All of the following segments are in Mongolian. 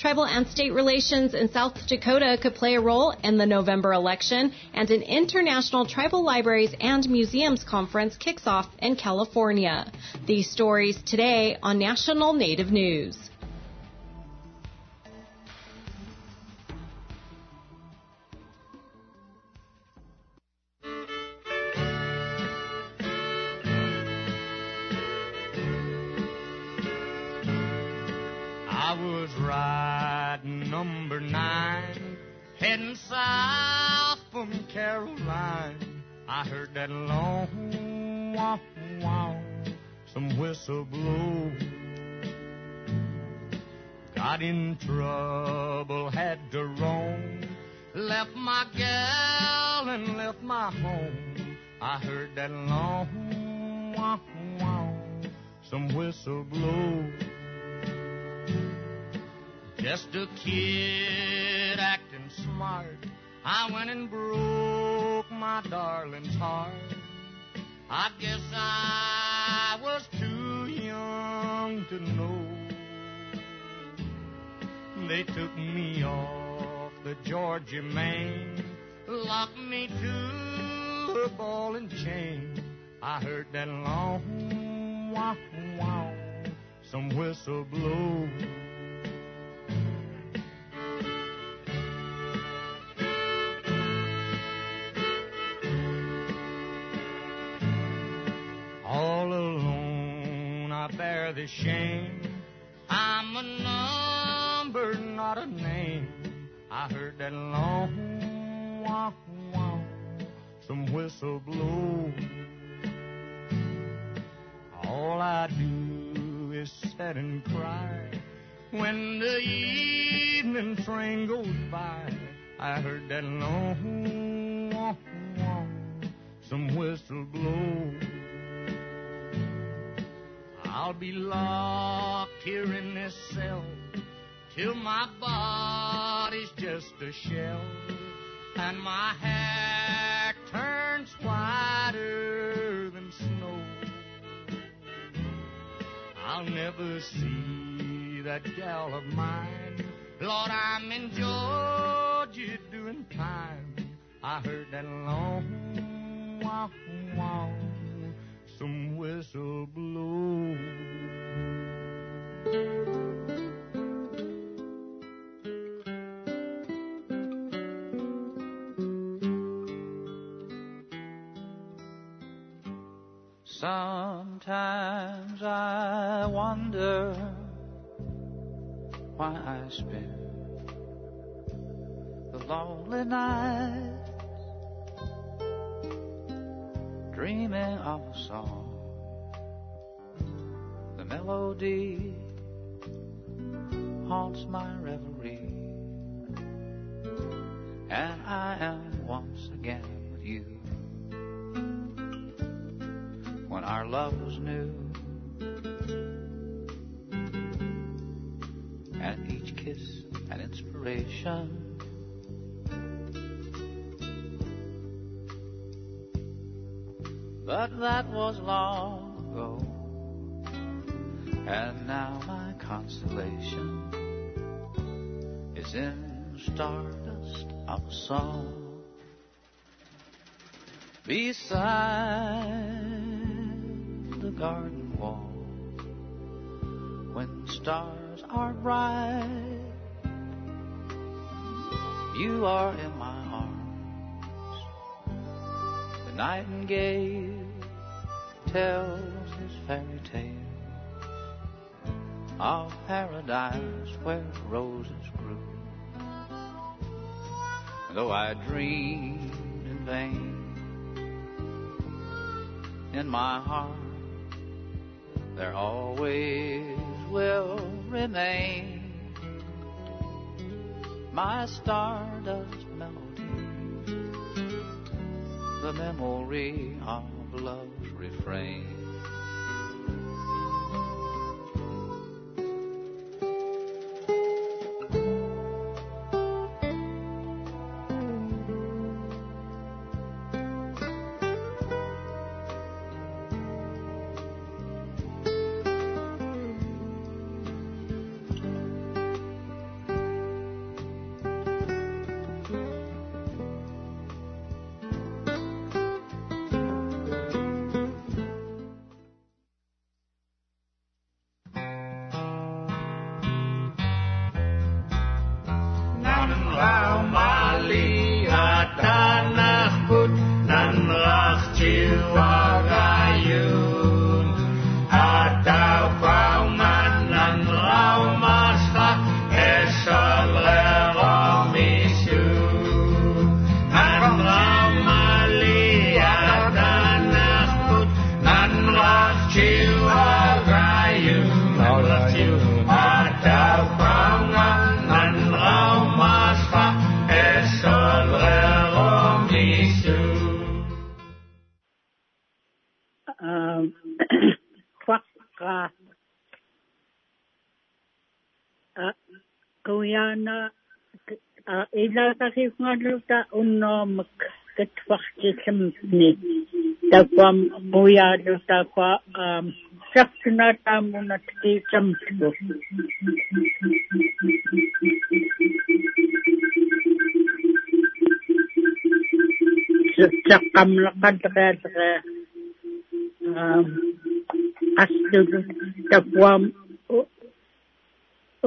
tribal and state relations in South Dakota could play a role in the November election, and an international tribal libraries and museums conference kicks off in California. These stories today on National Native News. Locked me to a ball and chain. I heard that long wow wow, some whistle blow. All alone I bear the shame. I'm a number, not a name. I heard that long wow wow, some whistle blow. All I do is sit and cry when the evening train goes by. I heard that long wow, some whistle blow. I'll be locked here in this cell till my body's just a shell and my hair turns whiter than snow. I'll never see that gal of mine. Lord, I'm in Georgia doing time. I heard that long wow wow some whistle blow. Sometimes I wonder why I spend the lonely nights dreaming of a song. The melody haunts my reverie, and I am once again with you. When our love was new, and each kiss an inspiration. But that was long ago. And now my constellation is in stardust of song. Beside garden wall, when stars are bright, you are in my arms. The nightingale tells his fairy tale of paradise where roses grew. Though I dreamed in vain, in my heart there always will remain my stardust melody the memory of love's refrain. Takwam uyaaluta kwa um saksuna taamunat kiisamtgu saqqamlaqalqaалера um astulu takwam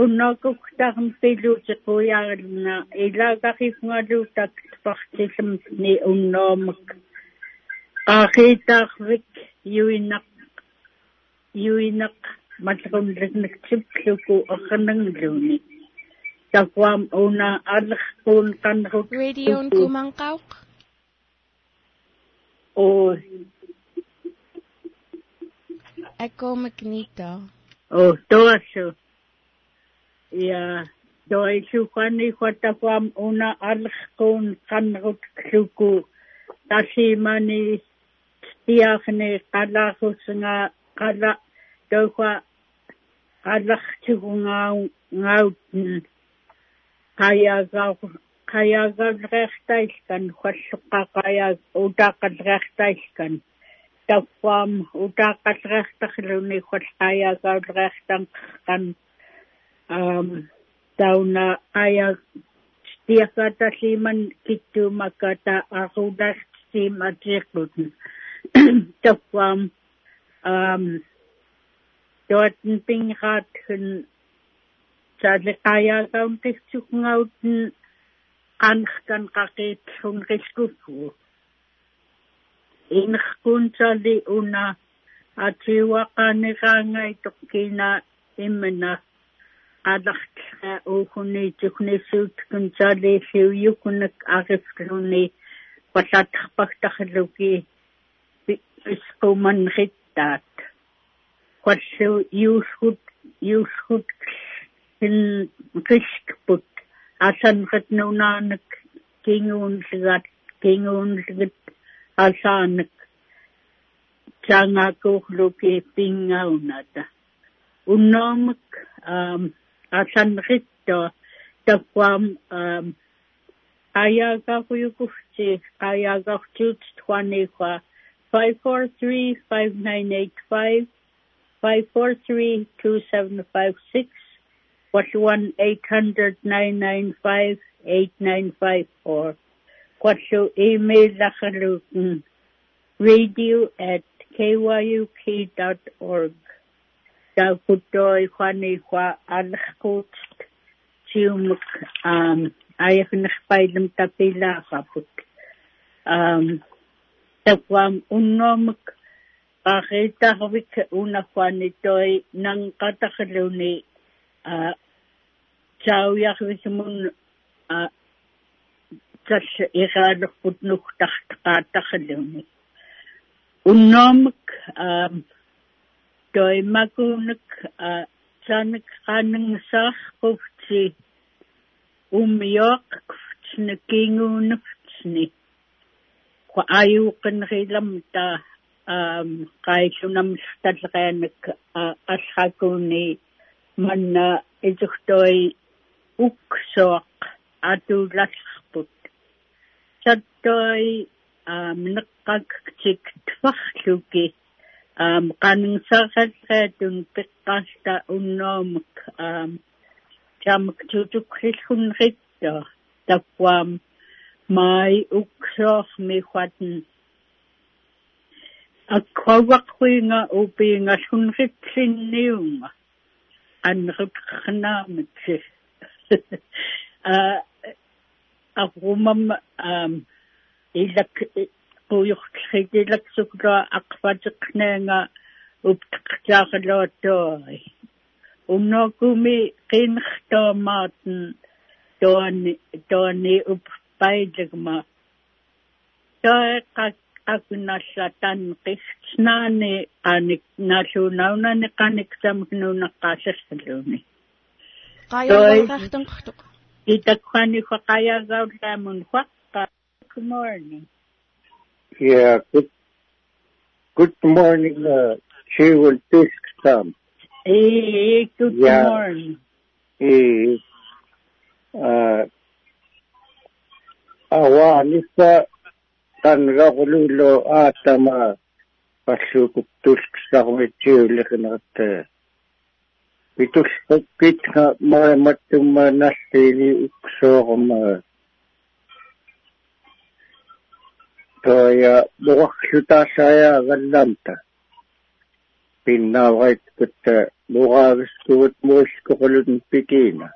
уннаакуктаарм пилуутеқуяарилна илаагақифнгалуутак партилэмни унноомак qaaqitаарvik yuinaq yuinaq матлерунлакнаксиплуку аққанангилуни таквам уна алеркуун каннерут радион куманқауқ о акомагнита о тоасу ja doi sukani kwatakwam una alkhun kanrut kluku tasimani tiakhne qalahusnga qala dokwa qalachtugunga ngautn kayaga kayagalrertailkan khalluqqaqaya utaqalrertailkan takwam utaqalrertarluni khallqayagaulrertan kan um tauna aya stiakata liman kitu makata akudas sim atrikut takwam um dorten pingrat hun sadle kaya kaun kisuk ngauten ankan kakit hun riskuku inkhkun sali una atiwa kaniranga itokina imena qadaqtla uuhuni tuknisuutkun saaliisiuyukunak aqifluni qallataqpaqtaqluki isqumanrittaat qallu yuuskut yuuskut hin riskput asanqat nunaanak kinguunligat kinguunligit asaanak changakuhluki pingaunata unnaamak алланнеритта таккуам аяагагуйукухти аяагартуут туаниха 543-5985 543-2756 Kwatluan 800-995-8954 Kwatlu email lakhalukun radio at kyuk.org taukutoi whani wha alakut tiumuk um ayaknakpailam tapila kaput um takwam unnomuk qaqitarvik una whani toi nang katakhaluni uh tauyarvisimun uh tas iraalukput nuktaqtaqatakhaluni unnomuk um doi magunak a sanak kanang sach kufti umiok kuftsni kingunuftsni ayuqinrilam ta um qaillunam talqanak allaquni manna isuhtoi uksoq atullarput chattoi um neqqaktik tfarluki um qaningsaralqaatun peqqaasta unnoomuk um jamuk tutuklillunritta takwaam mai uksoq mi huaten аккуаваққуинга упиингallunritsinniunga аннерипқарнааматси а арумам ам илак пуйортлхитилаксукла ақфатеқнаанга уптеқтаарлуаттуари уннокуми қинертаамаатн тоани тоани уппайлагма таэқақ акунналлатан qissnaani qanik naalluunaunani qaniksamknuunaqqaassalluni qaayaqartartanqartuq itakkwani faqayagaulaamun faqqa good morning Yeah, good, good morning. Uh, she will take some. Hey, good yeah. morning. Hey, uh, awa nisa tanraghlulo atama паллуукуттулксармитсиуллекнераттаа питуллаккитга мааматтумма наллини уксоорма тоя морахлутааллаая агалламта пиннаавайт кутта мораавистуут муиллкоқулутин пикиина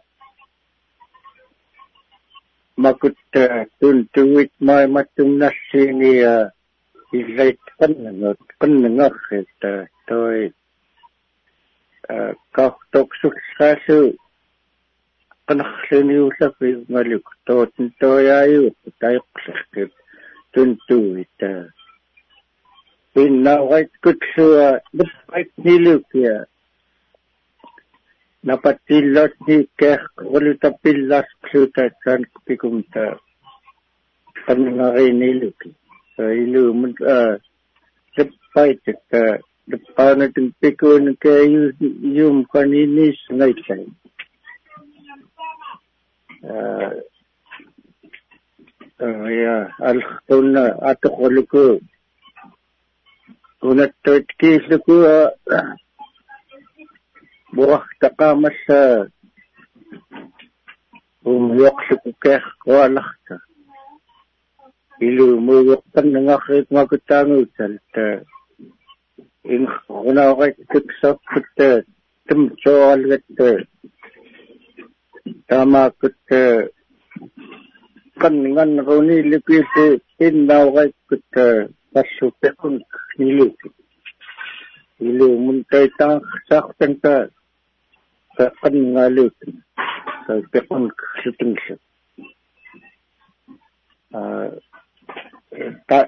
макутта тун туит май маттуннассииния иллайт каннанут каннангаррит той э кахтоксуллаасу канарлуниуллафи малук тоотн тояаюу таиқлэркит 22 Pinawait ko siya, napait nilukya. Napatilot ni keh, walita pilas kusuta san pikumta. Panangari nilukya. So ilumun, napait ka, napanat ng pikun ka yung kaninis ngayon. Uh, luppaitik luppaanatin pikuun kayu yum qaninis ngaitlai ya alqunna atoquluku unattoit kiilluku buaqtaqaamassa umyoqluku keeqqualarta ilu muuyoqqannangarrit makutaanguutalta inqunauqat tuksarputta tumsooralgatta taamaakutta qannganneruni lukiilu innauqakkutta passupequn niluki ilu mun taitaang saaqtanta qanngaluut pequn sutungsa ta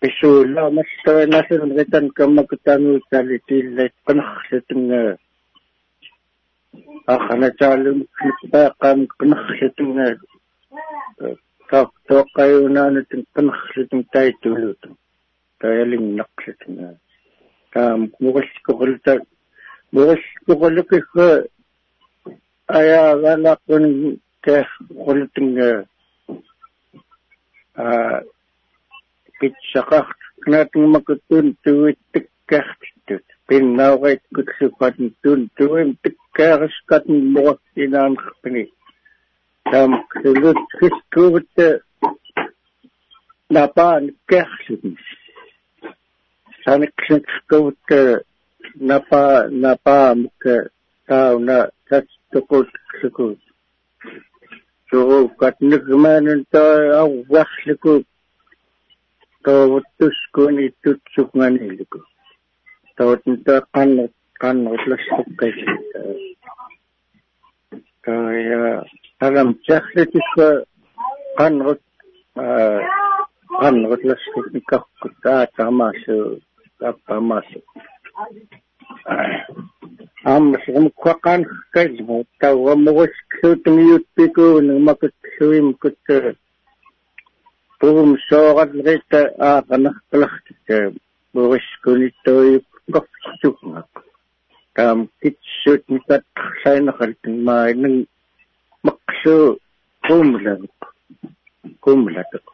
pisuula massawanasun ritan kamakutaanguutalitillait qanarlutunga aqanataalum paaqaam qanarlutunga toqqayunaanutun qanarlutun taituluutun tayalingnaqlutunga taam muqallkuqulta muqallkuqulukikka ayaagalaqqun keeqqulitunga pitсақарт кнаатнгмакуттун туиттиккаартиттут пиннаавгайт кутсукатн тун туим тиккаарискатн мугаттинаанерпини таам сулут хискуутта напаан кэрлутни саниксиккуутта напа напаамка тауна таттукут сукут суу катнигманэн таа авварлуку тоовуттускуни тутсугнанилуку тоотн таа канна каннерлассуккай я агам чахлитис канрут канрут э, ласкиккакку таа тамаасу таптамаасу э, амс гумккаан кайлму тавамгус кютмиюттикуун макксуим кутта пуум сооралрита аақанерпаларт буурискуниттуйуккорсукнак таам китсуут нитатсаанеқалтин маанин мақсуу кумланик кумлатек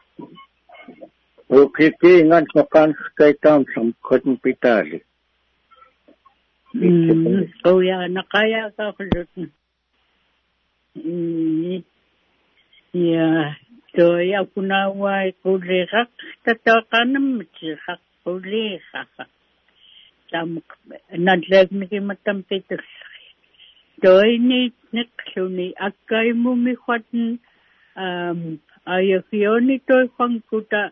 окики инган мақанскай таам самқутин питали. Оя нақая сафлутин я то я кунауай кулерак татақанамми хаққулиха таамак надлаагмигиматтам питерсери тоинит нэклуни аккаиммуми хатн аам аягиони тойханкута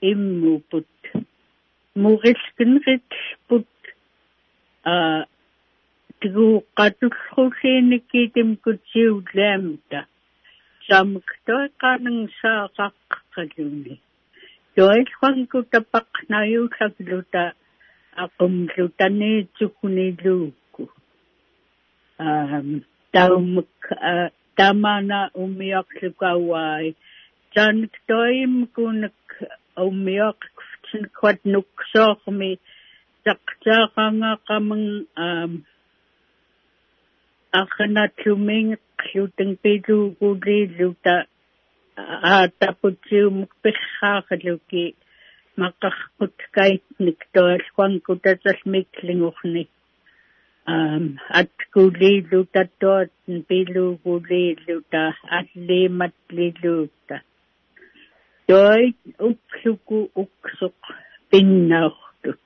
иммупут. Мурилкинрит пут а тигууккатуллруусиинниккиитим кутсиуллаамта. Самктои канангсаақаққалуни тоилханку тапақ наюуллакилута aqumlutaniitsukuniluukku um taumuk tamana ummiaqlukauai taanik toimkunak ummiaqqftin kwat nuksoormi taqtaaqangaqamang um aqnatluming qlutangpiluukuliiluta aataputsiumuk pixxaaqaluki маққарпут кайтник тоалхуан кутасал миклингорни аам аткулиилу таттуатн пилуугулииллута аллииматлилуутта той уксуку уксоқ пиннаортут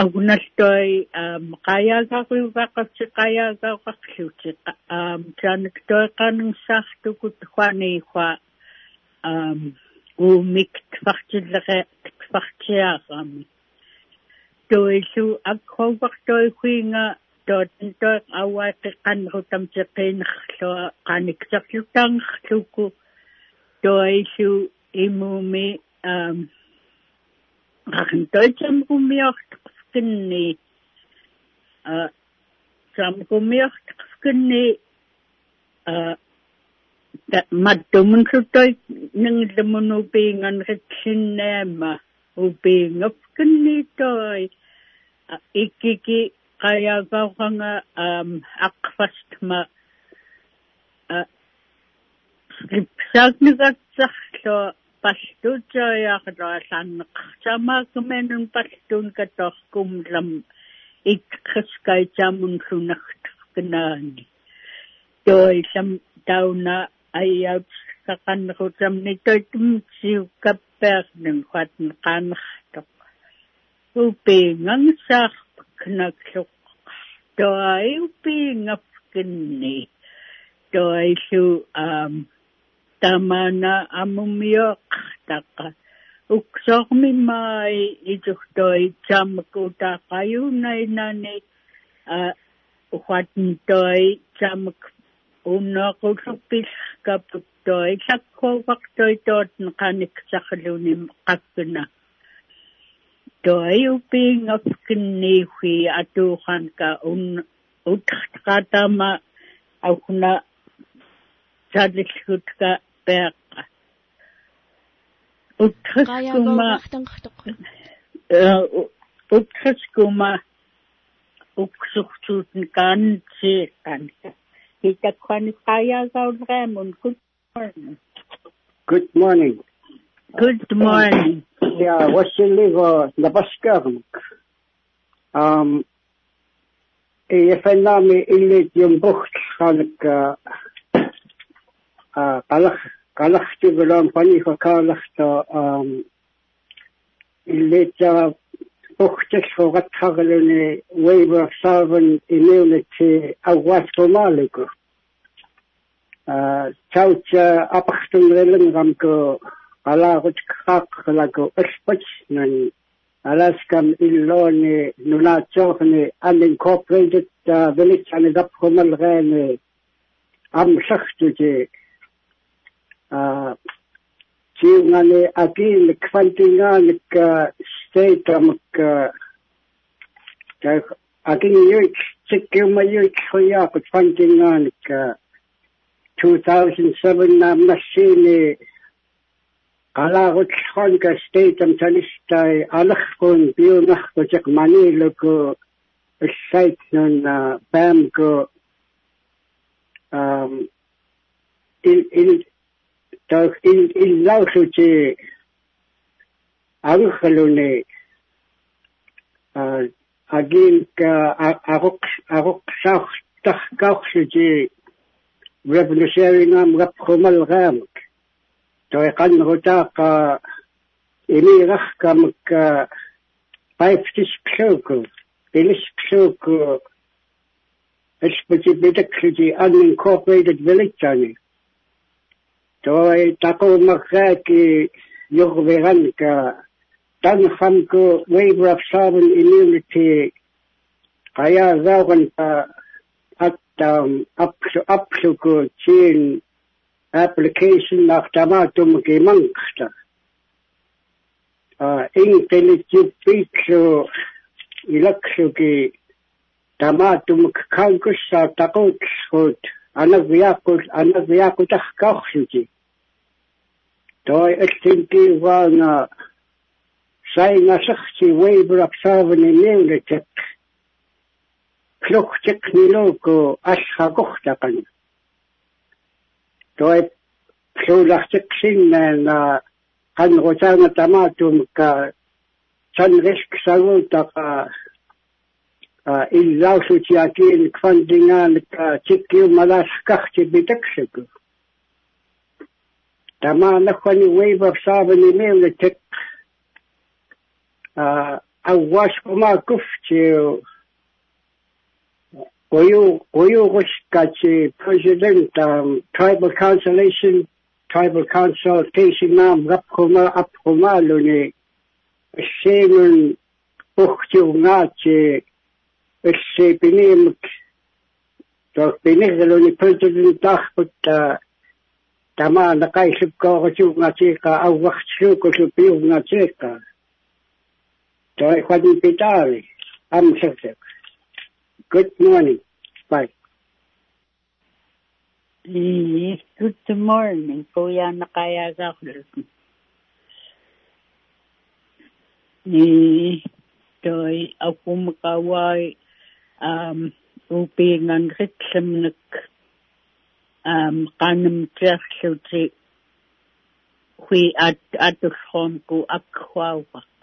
агуналтуай аам қаяагаариуваққатси қаяагааоқарлути аам таанактоиқааннгсаартукут хуаниихуа аам уумик тфартиллериа kvartiaram. Toisu akkovartoikuinga tootintoi auaati qanrutam teqinerlua qanikserlutaangerluku toisu imumi um qaqintoitsam kummiorteqskinni a sam kummiorteqskinni a маттумнсуттой нангилламунуупиинганритсиннаама убингапкиннииттой иккики qajagawranga um aqfastma ripsagnagatsarlu pallutsajaqla lanneqartamaakmenun pallun katorkumlam ikqiskaitaamun lunartuknaani toillam tauna ayautsaqannerutamni toitum siukkap pernin khatn qanertuq upiingangisaarpak knakluq toai upiingapkinni toaillu aam tamana amumioqqtaqa uksormimaai ituktoi tsamakutaaqayuunainani a uhatntoi tsamak unnoqulluppillkaput тоо иллаккуувартуитуут неқаниксарлууним қаффна тоаюпин афкинниухи атууханка ун уттартаатама ауна цадлиллгутка пеаққа уттхэскума э, уттхэскума уксуртуутен каанти канка хитаккуани қаяагаулеэмун кут Good morning. Good morning. Yeah, what's your name? Napaskar. Um, if I know me, I need your book. Kalak, kalak, kalak, to go for kalak to, um, I need your book to show what kagalini waiver sovereign immunity awas for Malikur. чауч апахтэнгэлэн рамко алаагч хаақлаго элпач нани Alaskam Illoni Nunaatsoorni unincorporated village-ани запхумалгаани амлахтуги а чиунгани акил квантинганик стейтамк так акин юик чиккиумаюик хуяак квантинганик 2007 на массини алаагутхонка стейтам талистай алеркун биунаркутек манилуку иллайтнун бамку ам ил ил тог ил иллаусути агхалуни а агинка агоқ агоқ саахтах каахсути revolutionary qapqumal qaamak toiqanrutaaqa imiirarkamak paiptispluuku pilispluuku ilpati pitakluti unincorporated village ani. Toi taquumarraaki yurviranka tanhamku waiver of sovereign immunity qayaagaawanpa at um, apsuku chin application nach tamatum gemangsta. Uh, intelligibitlu ilaksuki tamatum kankussa taqutlsut anagviaqul anagviaqutahkaursuti. Toi eltinki vaanga saingasarti waiver of sovereign immunity kluktik niluku allhakortaqan toi pluulарtikсиннаана qanrutaanga tamaatumka sanrisk saguutaqa illaussutiakiin kvandingaanika tikkiumalaasskarti bitaksaku tamaanakhani waiver saavani meuna tek awwaskumaa kuftiu Goyu Goyu President um, Tribal Consultation Tribal Consultation nam rapkuma apkuma luni semun puhtiu ngache se pinim to pinig luni President tahput tama nakaisip ko ko ngache ka Good morning. Bye. Yes, good morning. Kuya nakayagakul. Ni toy ako makaway um upingan ritsamnak um kanam tsakhluti hui at atushon ko akwawak.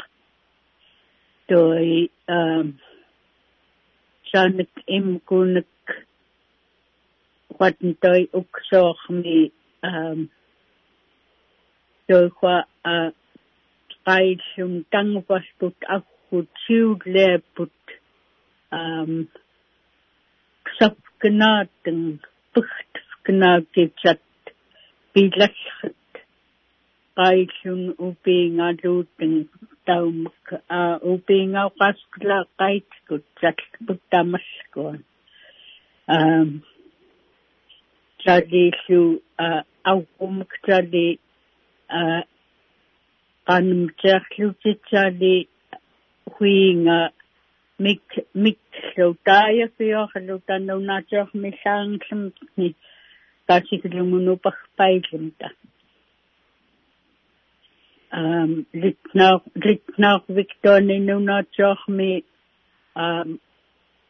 Toy um saanik imkunak watntoi uksoormi um toiwa a qaillum tangvasput akku tiuleaput um sapknaateng pugtknaakitsat pilallrat qaillun upiingaluuteng taumak a upiingauqaskla qaitskut sallput tamaskuan um tlalillu a auqumak tlali a qanumtiarlutitsali huinga mik mik lutaya fiorlu tanaunaatiormi saanglamni kasiklumunupagpailumta um litnaq litnaq victorni nunaatsormi um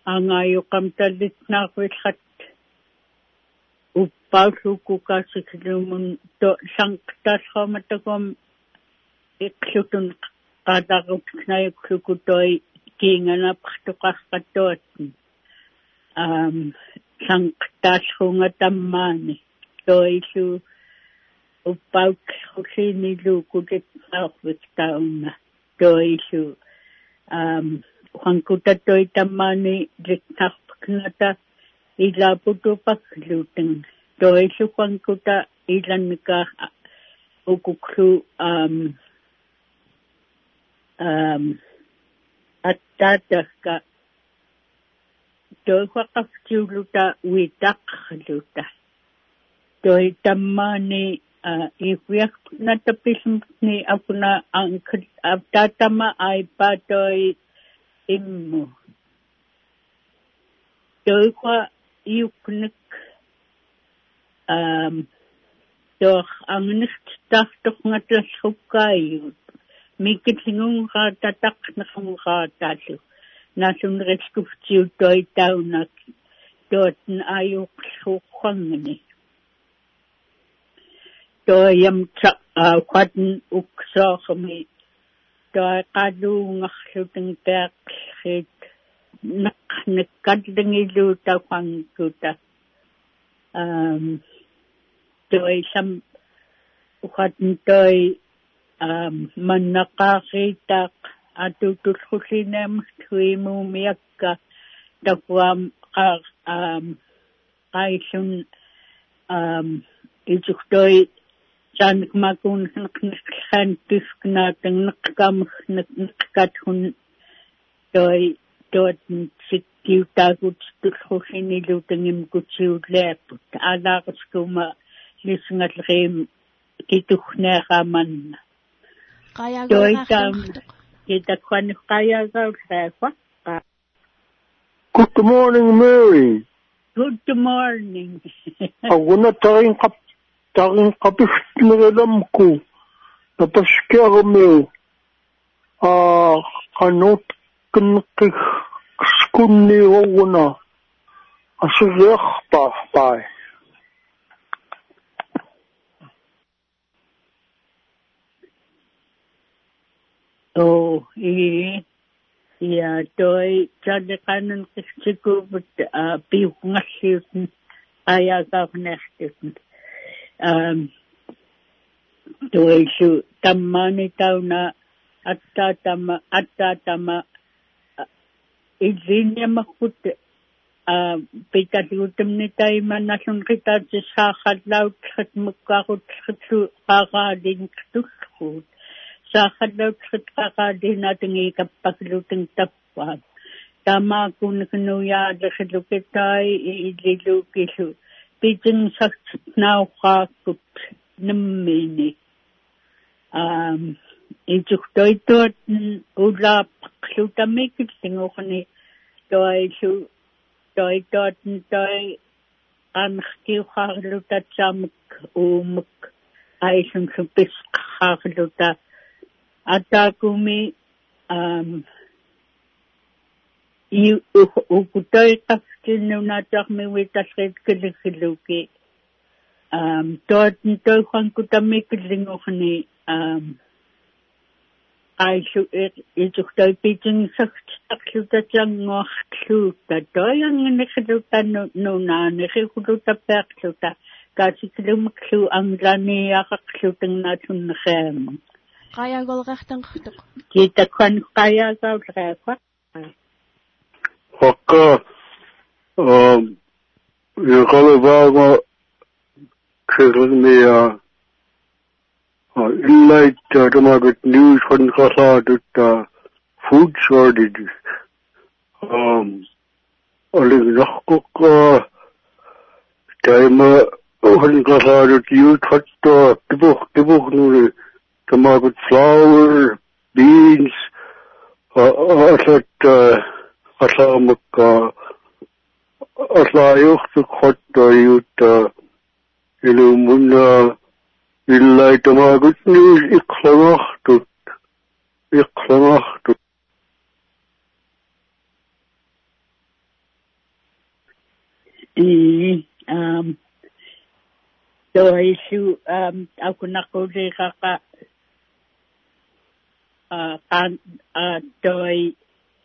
angayuqamta litnaq vilhat uppausukukasiklumun to sanqtalxamatakom iqlutun qataqutnayuklukutoi kiinganapqtuqarqattuatni um sanqtalxunga tammaani toilu uppauk hulliiniluukut aarvik taunna toilu. Um huankutatoi tammaani litnarpaknata ilaaputupakluteng toilu huankuta ilannikaa ukuklu um um attaatakka toihuaqaftiuluta uitaqluta toi tammaani iwiaqnatapismni apuna ankal tatama aipatoi immu toiwa iuknik um тох ангнэрт таартоқнгатлаллуккааюут миккитлингунгаа татақнеқамгаа таалу наасуннерискуфтиут тоитаунак тоотн аюуқлууххангани тоям та кватн уксоохми той qaluungarluteng taaqlrit naq nakkallingiluuta qangkuta um toi sam ukhatn toi um mannaqaaqitaq atutullullinaam tuimuumiakka tapuam um qaillun um ituktoi sanik makun naknakhan tiskna tang nakkamh nakkat hun toi tot sikkiutagut tullulliniluutangim kutsiulleaput alaaqaskuma lisngallerim kituhneeramanna qayaagoraqartuq kitakwan qayaagaulleaqwa Good morning, Mary. good morning. Aguna tarin kap tarin kapisnerelamku. Napaskärmeu. Ah, kanot knkik skunni oguna. Asirjachpa pai. oh i ja toi tjade kanan kistikuvut piukungalliutun ajakaarnertutun um toisu tammaani tauna attaatama attaatama illinniamakkut питалгутамни тайманналлун қитаатиссаахаллаутхат муккаарутхатсу qaqaalinktullruut саахаллаутхат qaqaaliinaатунги каппаклутун таппаат. Таамаакуннакнуяалахлукетай илилукиллу питин сактнауqaaqkut наммини аам итухтойтуат улааппақлутамикиллингоқни тоайлу тойтоотн той анхтиухаарлутатсаамак уумак айлун суписқаарлута атаакуми аам и укутойқафтиннунаатаармиуи таллит килиггилуки аам тоотн тойханкутамикиллингорни аам айлу итухтай питин сахт тарлутатсангуарлуутта тоянгинэхлутанну нунаанерихулутаппеарлута каатикилумаклу англаниақарлутангнаатуннераама qayaagolqartanqartuq китаккан қаяасаулераақва Hakka um yaqalavaanga kirmia illait tamagat news von qasaadut food shortage um olig nahkukka taima von qasaadut youth hatta tibuh tibuh nuri tamagat flour beans asat асаамак аслааюхтук хоттоюта илумуна иллай тамагут ньюс икхлагахтут икхлагахтут и ам тоису ам акунакулеқақа а кан а той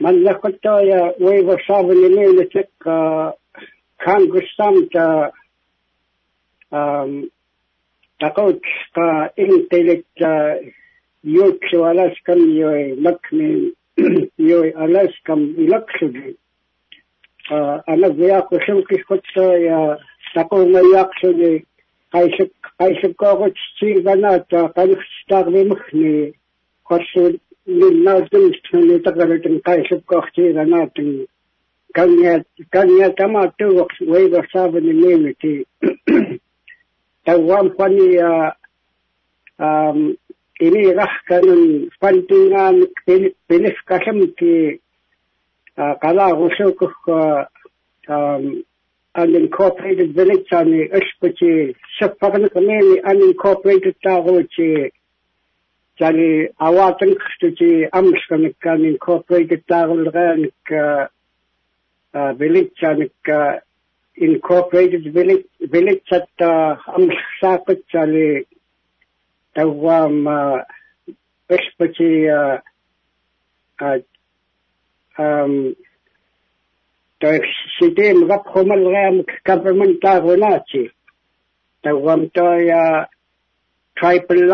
man lakoto ya waiver seven in unit Congress samta um takot ka intellect يوكسو ألاسكم يوي لكمي يوي ألاسكم يلكسوجي أنا بياكو شوكي خطة يا تقو ما يقصدي qaisuk qaisukkoorut siiganaata qanuxtaarlimugni qorsuun ninnautun taqalutun qaisukkoortiiganaatun kanya kanya tama tuwak waiver saben nimiti tawam pani um ini rahkanun fantingan pilif kasam ki kala rusukuk um unincorporated village ani espati sapagna kameni unincorporated tagochi jani awatan kstuchi amskanik unincorporated tagolganik village anik incorporated village village at amsakot jani tawam espati um sidem gap homal gam government ta Tribal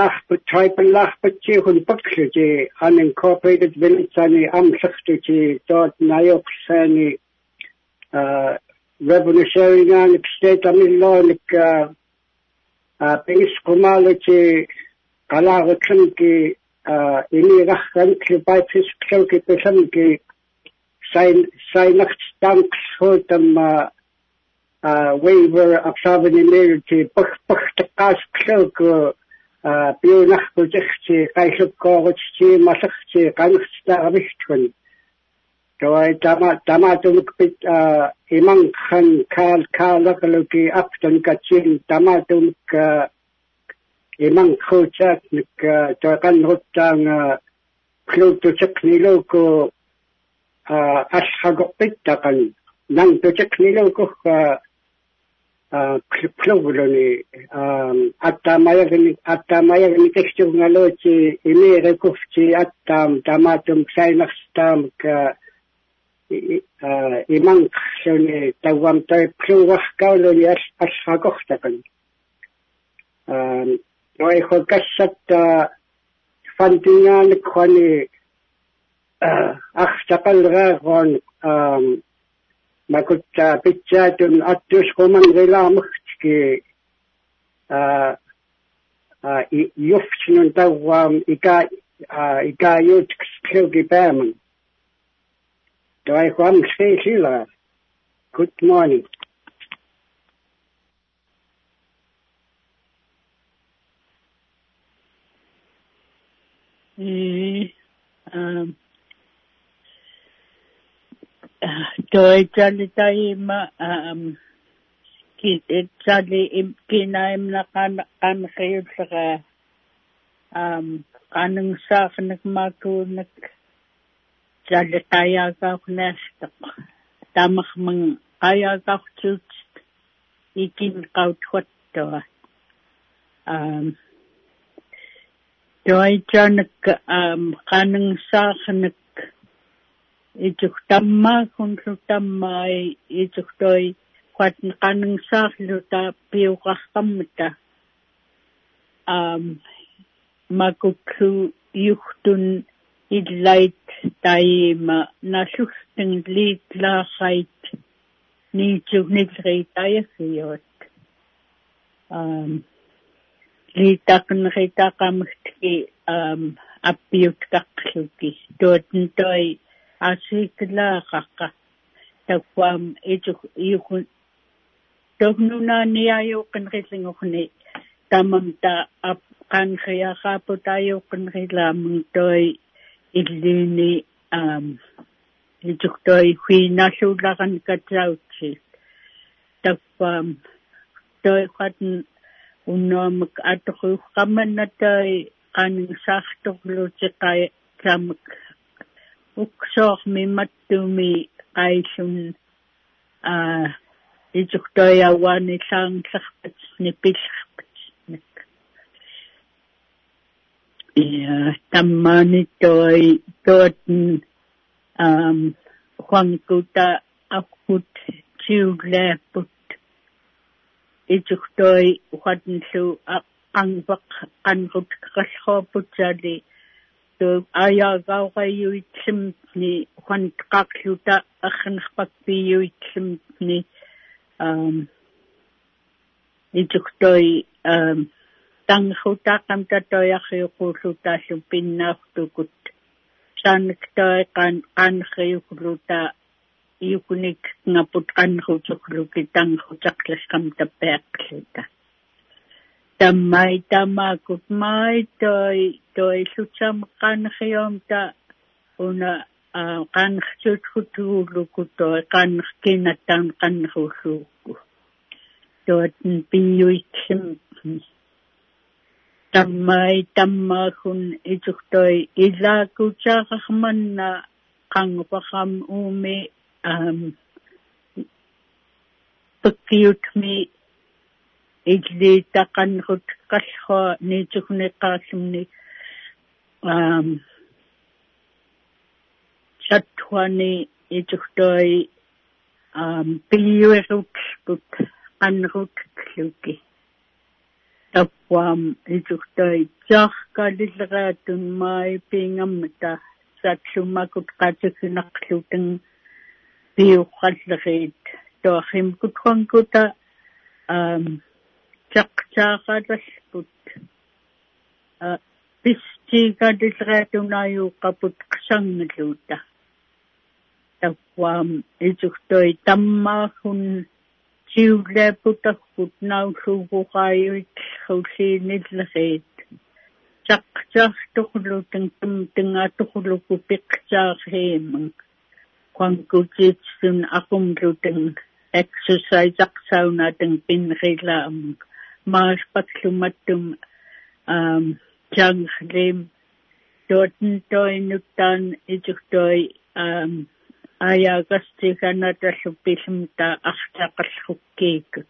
unincorporated village ani amllachtu chi dod naio psani revenue sharing ani state ani law nik pengis kumalo chi kalago chum ki ini rachgan ki baitis kchel ki pesam ki sain sainacht tank hotam um, uh, uh, waiver of sovereign immunity bach bach takas kchel ko imang khan kal kalakaloki aptan kachin dama tumuk imang khochak nik doi kan hotang klok tu chak niloko ашхагоппиттакан нан тутекнилукух клублони аттамаягни аттамаягни текстурнгалоочи имерекуфти аттаам таматум сайнарстаам ка иман сони тавам тай клугахкаулони ас ашхагортакан ам ной хокассатта фантинганик хони ахтақалрааруан рилаамагтики а а юфчнун таваам ика ика ютксклуги пааман той хам схейлила good morning. Eh, um, toi tali tai ma um ki tali im kina im na kan kan kayo saka um kanang sa kanak maku nak tali kaya ka kunestak tamak mang kaya ka kutut ikin kautwat to um toi janak um kanang sa kanak ituk tamma kun su tamma ituk toi kwat kanang sa lu ta piu ka kamta um makukhu yuhtun illait taima nasusting lit la khait ni chuk nitri tayasiyot um litakn rita kamhtki um appiut kakluki totin toi asiklaaqaqqa takwam ituk uksoormi mattumi qaillun a itsuktoyawaani saanglarpat nipillarpat nak ja tammaani toi tootn um huangkuta akkut tiullaaput itsuktoi huatnlu aqangvaq qanrut qallhooput saali ayaagauqayuitsimni huanqaqluta arnerpakpiyuitsimni um ituktoi um tangkhutaqam tatoyarriuqullutallu pinnaartukut saanektoi qan qaanriuqluta iukunik ngaput qanrutukluki tangkhutaqlaskam tappeaqluta tammai tamakut mai toi toi lutsam qaanrium ta una qaanrtutkutugulluku toi qaanrkinattaan qaanrulluukku toatin piyuiksim tammai tammakun ituktoi ilaakutaaqarmanna qangupaqam uumi um pakkiutmi illi taqanrut qallua niitukneqaallumni um sattuani ituktoi um piyuerut put qanrutluki tapwam ituktoi jarkalilleratun mai pingammata satlumakut qatukkinaqlutang piuqallerit chaqchaaqalalput pistiikalilleratунаюuqaput qsanngluuta tapwam ituktoi tammaahun siullaaputakkut naulluuqaayuit hulliinillerit taqtaartuqlutang tum tingaatuqluku piqtaarhiimang quankutiitsun aqumlutang exercise aqsaunatang pinrilaamang maaspaklumattum um janglim toten toinuttaan ituktoi um аяагастиганаtalluppilumta артақаллуккииккут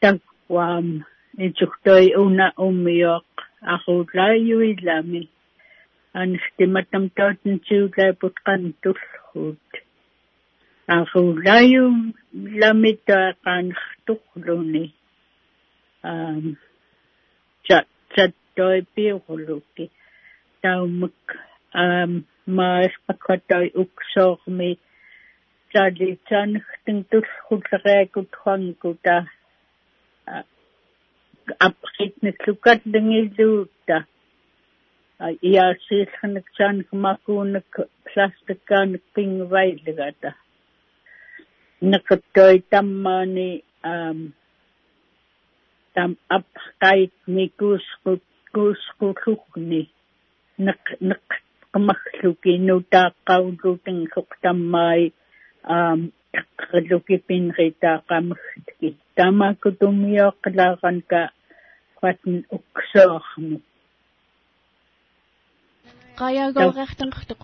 такваам итухтой уна уммиоқ арулааюилами анхтиматам таутен тиулаапут қантуллуут арулаю ламита қанхтурлуни аам ча чаттой пиуллуки таумак аам maaspakhatoi uksoormi taalitsaanagtang tullhullareakut huanguta апритнэклукаллангилуутта иаасииллханаксаанакмакуунак пластиккаанак пингвайлгата накаттой таммаани аам там апкайт никуускут куускуллугни нак нак qamagluki nutaaqaulluutang suqtammaai aam qaqqaluki pinritaaqamagtiki taamakutumiooqqalaaqanka qatn uksoormu qayaagauqertanqartuq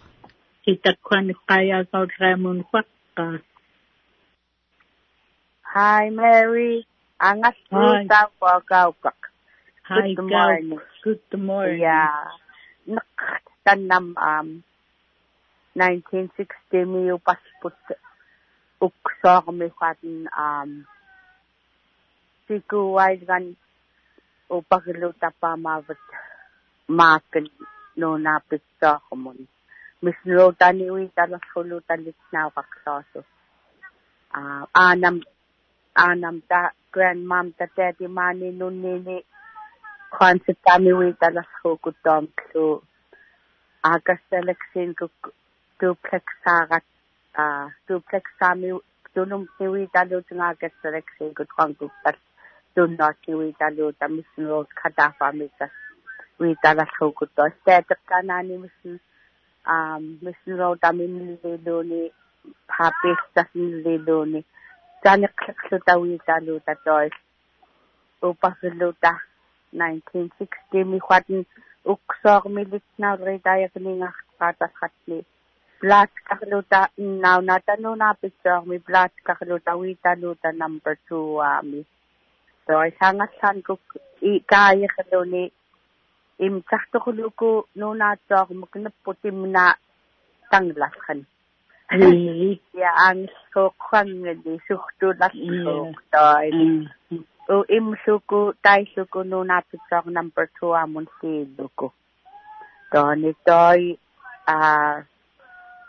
itakkuan qayaagaulraamun qaqqaa Hi Mary angasluutaaqaaqaukaq Hi Good morning. Good morning. Yeah. Nak tanam um 1960 mi pasput uksor mi khatin um siku wai gan upaglu tapa mavat makan no na pitsa khamun mislo tani wi tala khulu talit na waksaso ah anam anam ta grandmom ta daddy mani nunini kwan sa tami wi tala khulu tom klu agastalaksin ko duplex sagat ah duplex sami dunum niwi talo nga agastalaksin ko twang ko tal dun not niwi talo ta mission road kadafa mi ta wi tala ko ko to static kanani mission um mission road ta saliqhiqhluta wiisaluta toy upasuluta 1960 mihwatin uksoq militnawritayak ningaqatarqatli plaatkarluta innaunatanunapitsoormi plaatkarluta wiitaluta number 2 aami ikai sangallaan kuk ikaayiqluni imtsartuqluku nuunaatsoormuk nepputimna tanglaqhan ja angsoqangli suhtulalluq toi o imsuku taisuku nunapitsok number two amun siluku. To nitoy ah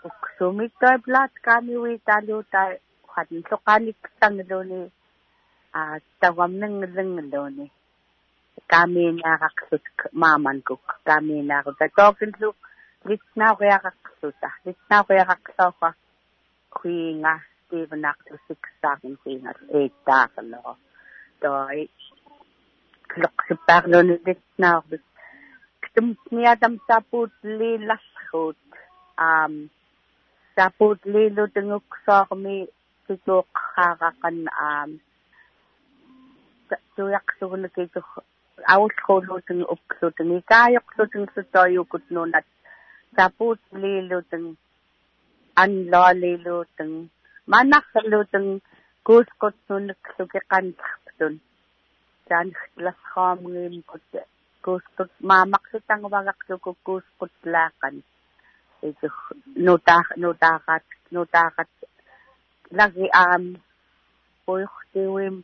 uksumitoy blat kami wi talu tay khatin sokanik tanglo ni а тавамнангилангилууни каминаақарсут маамангук каминаақута тоокиллу литнаариақарсута литнаариақарсаафа куинга стивенарту сиксааген куинга эйттаақаллоо той клоқсиппаарлуни литнаарбит ктумниадам сапут лилларрут аам сапут лилутунгуксаарми ситуоққарақан аам туяқсугунакиту аулхуулуутун укклутун икаайоқлутун сутоюкут нунат сапут лилутун анлоолилуутун манахлутун куускут нунакклуки қантарптун таанхтлассаамгиим кут куускут маамақсутангувагарлуку куускут лаақан иту нутаа нутаагат нутаагат лаги аам поихтиуим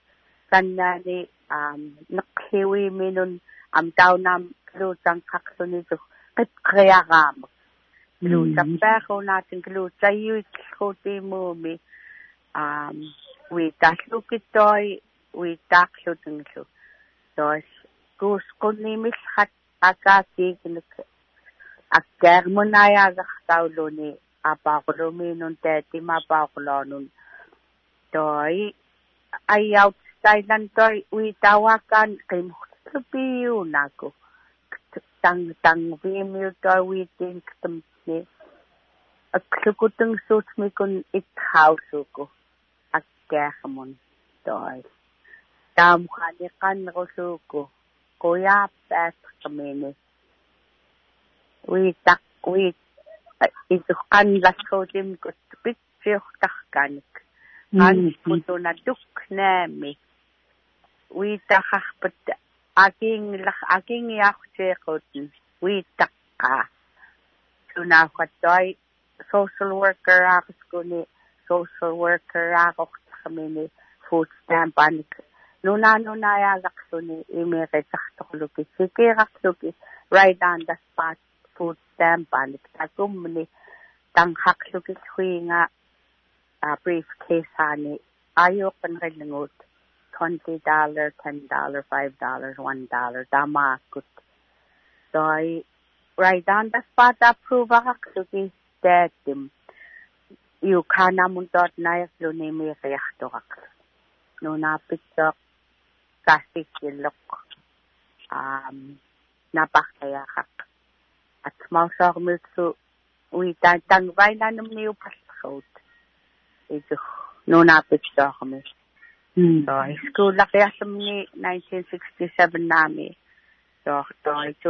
каннаани аам неқхиуиминун ам таунам клуутан қақсунису қипқриараама клуутаппаахунаатин клуутайюикхуутимууми аам уи таллукиттoi уи таақлутинглу тоос куускуннимиллхат акаатиигник аккаармунаяагартаулуни апаақулумиинун таатимапаақулаанун той аяут Thailand toi ui tawakan qimurlupiunaku tang tang ktamni aklukutang suutmikun ithausuku akkahamun toi taamkhaniqan rusuku qoyaappaat qamini ui tak ui isuqqan lassuutim kut pitsiortarkanik qanputuna tuknaami uitaqarpat akingilaq akingiarteequten uitaqqa tunaaqqattoi social worker aaqskuni social worker aaqortarmini food stamp anik nuna nunayaaqarsuni imiqitsartorluki sikiirarluki right on the spot food stamp anik takummni tanghaqluki huinga briefcase ani ayoqanrilngut twenty dollar, ten dollar, five dollars, one dollar, damakut. So I right on the spot approve aksuki tetim. You kana muntot na yaklo ni mi kayaktorak. No napitok kasik ilok. Um, napakayakak. At mausok milsu uy tang vay na num niyo pasakot. Ito no napitok milsu. So, school laki asam ni 1967 nami. So, to ito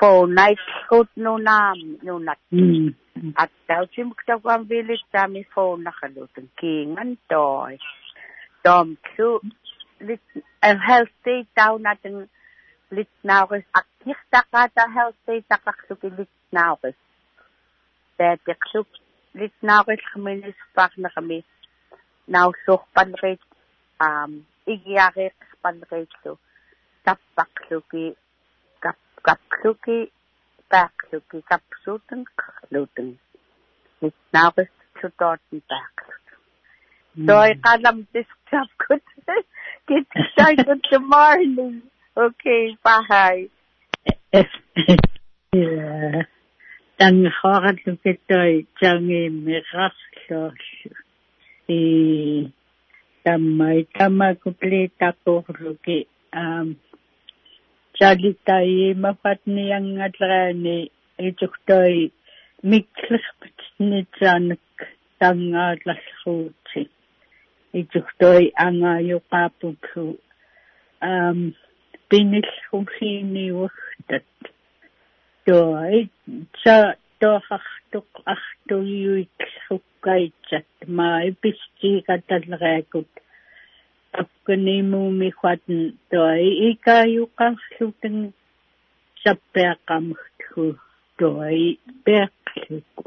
phone night coat no nam no nat. At daw si magtawang village sa mi phone nakalutang kingan toy. Dom ku lit ang health state daw natin lit nawis at nikta ka ta health state takaksuki lit nawis. Dati ksuk lit nawis kami nispak na kami. Nausok panrit um igiarik kapluki pakluki kapsutan kalutan. Mit nabes zu dorten paklutan. Hmm. So I kalam disklap kut. Get started tomorrow. Okay, bye. yeah. Dan horat lukitoi changi miraslosu. I tamai tamaku plitaku ruki. Um, ähm, chalitai mafatni angatrani ituktoi miklirpatnitsanak tangaatlallruutsi ituktoi angayuqaaputlu um pinillhuliiniuagtat toi sa tohartuq artuyuiklukkaitsat mai pistiikatallerakut апканимууми хватн той икаюқарлутан саппеаққаммахтгу той пеқлуку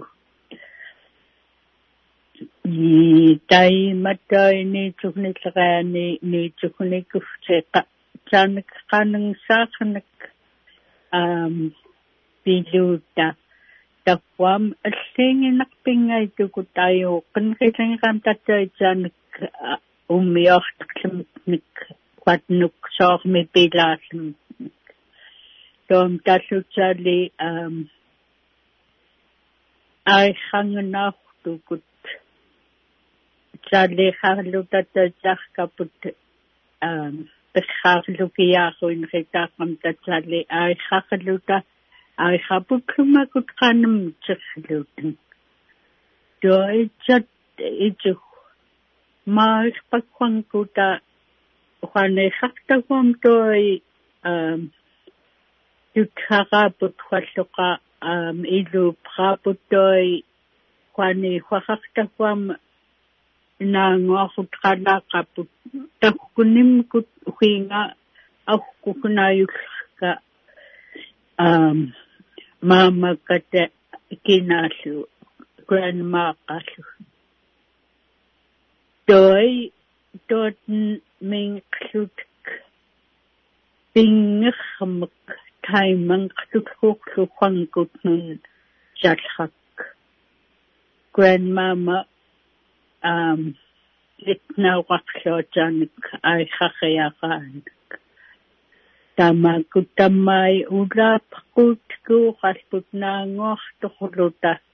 и тай матай ни тухнитлераани ни тухникуфтеqa таанак qanangsaaqanak аам пилуута таффам аллингинарпингаитуку таиу qinqilangeraam tattaitsaanак уммиортарлумник кватнук соорми пилааллум том таллутсаали аам айхангнаартукут тааллихарлутатаатсааркапут аам пехаарлукиааруин ритаақам татсаали аихарлута аихапуклумакут qanam терлутэн тоитсат иту маалпаккуангута уханеихартагуам той аам тутхараапут халлуqa аам илу праапут той хуани хуахартагуам наангоорфут qalaaqapput takkunnimmikut uhiinga авкукунааюлларка аам маамакката кинааллу гранмааққаллу той тот минглутк пингермак таймангтутхуурлу хангутнун жалхак гранмама аам итнауqarluutanik аихахиaqaanik тамакку таммай улааппакуутку qalput наангуартоқулута саллиллухи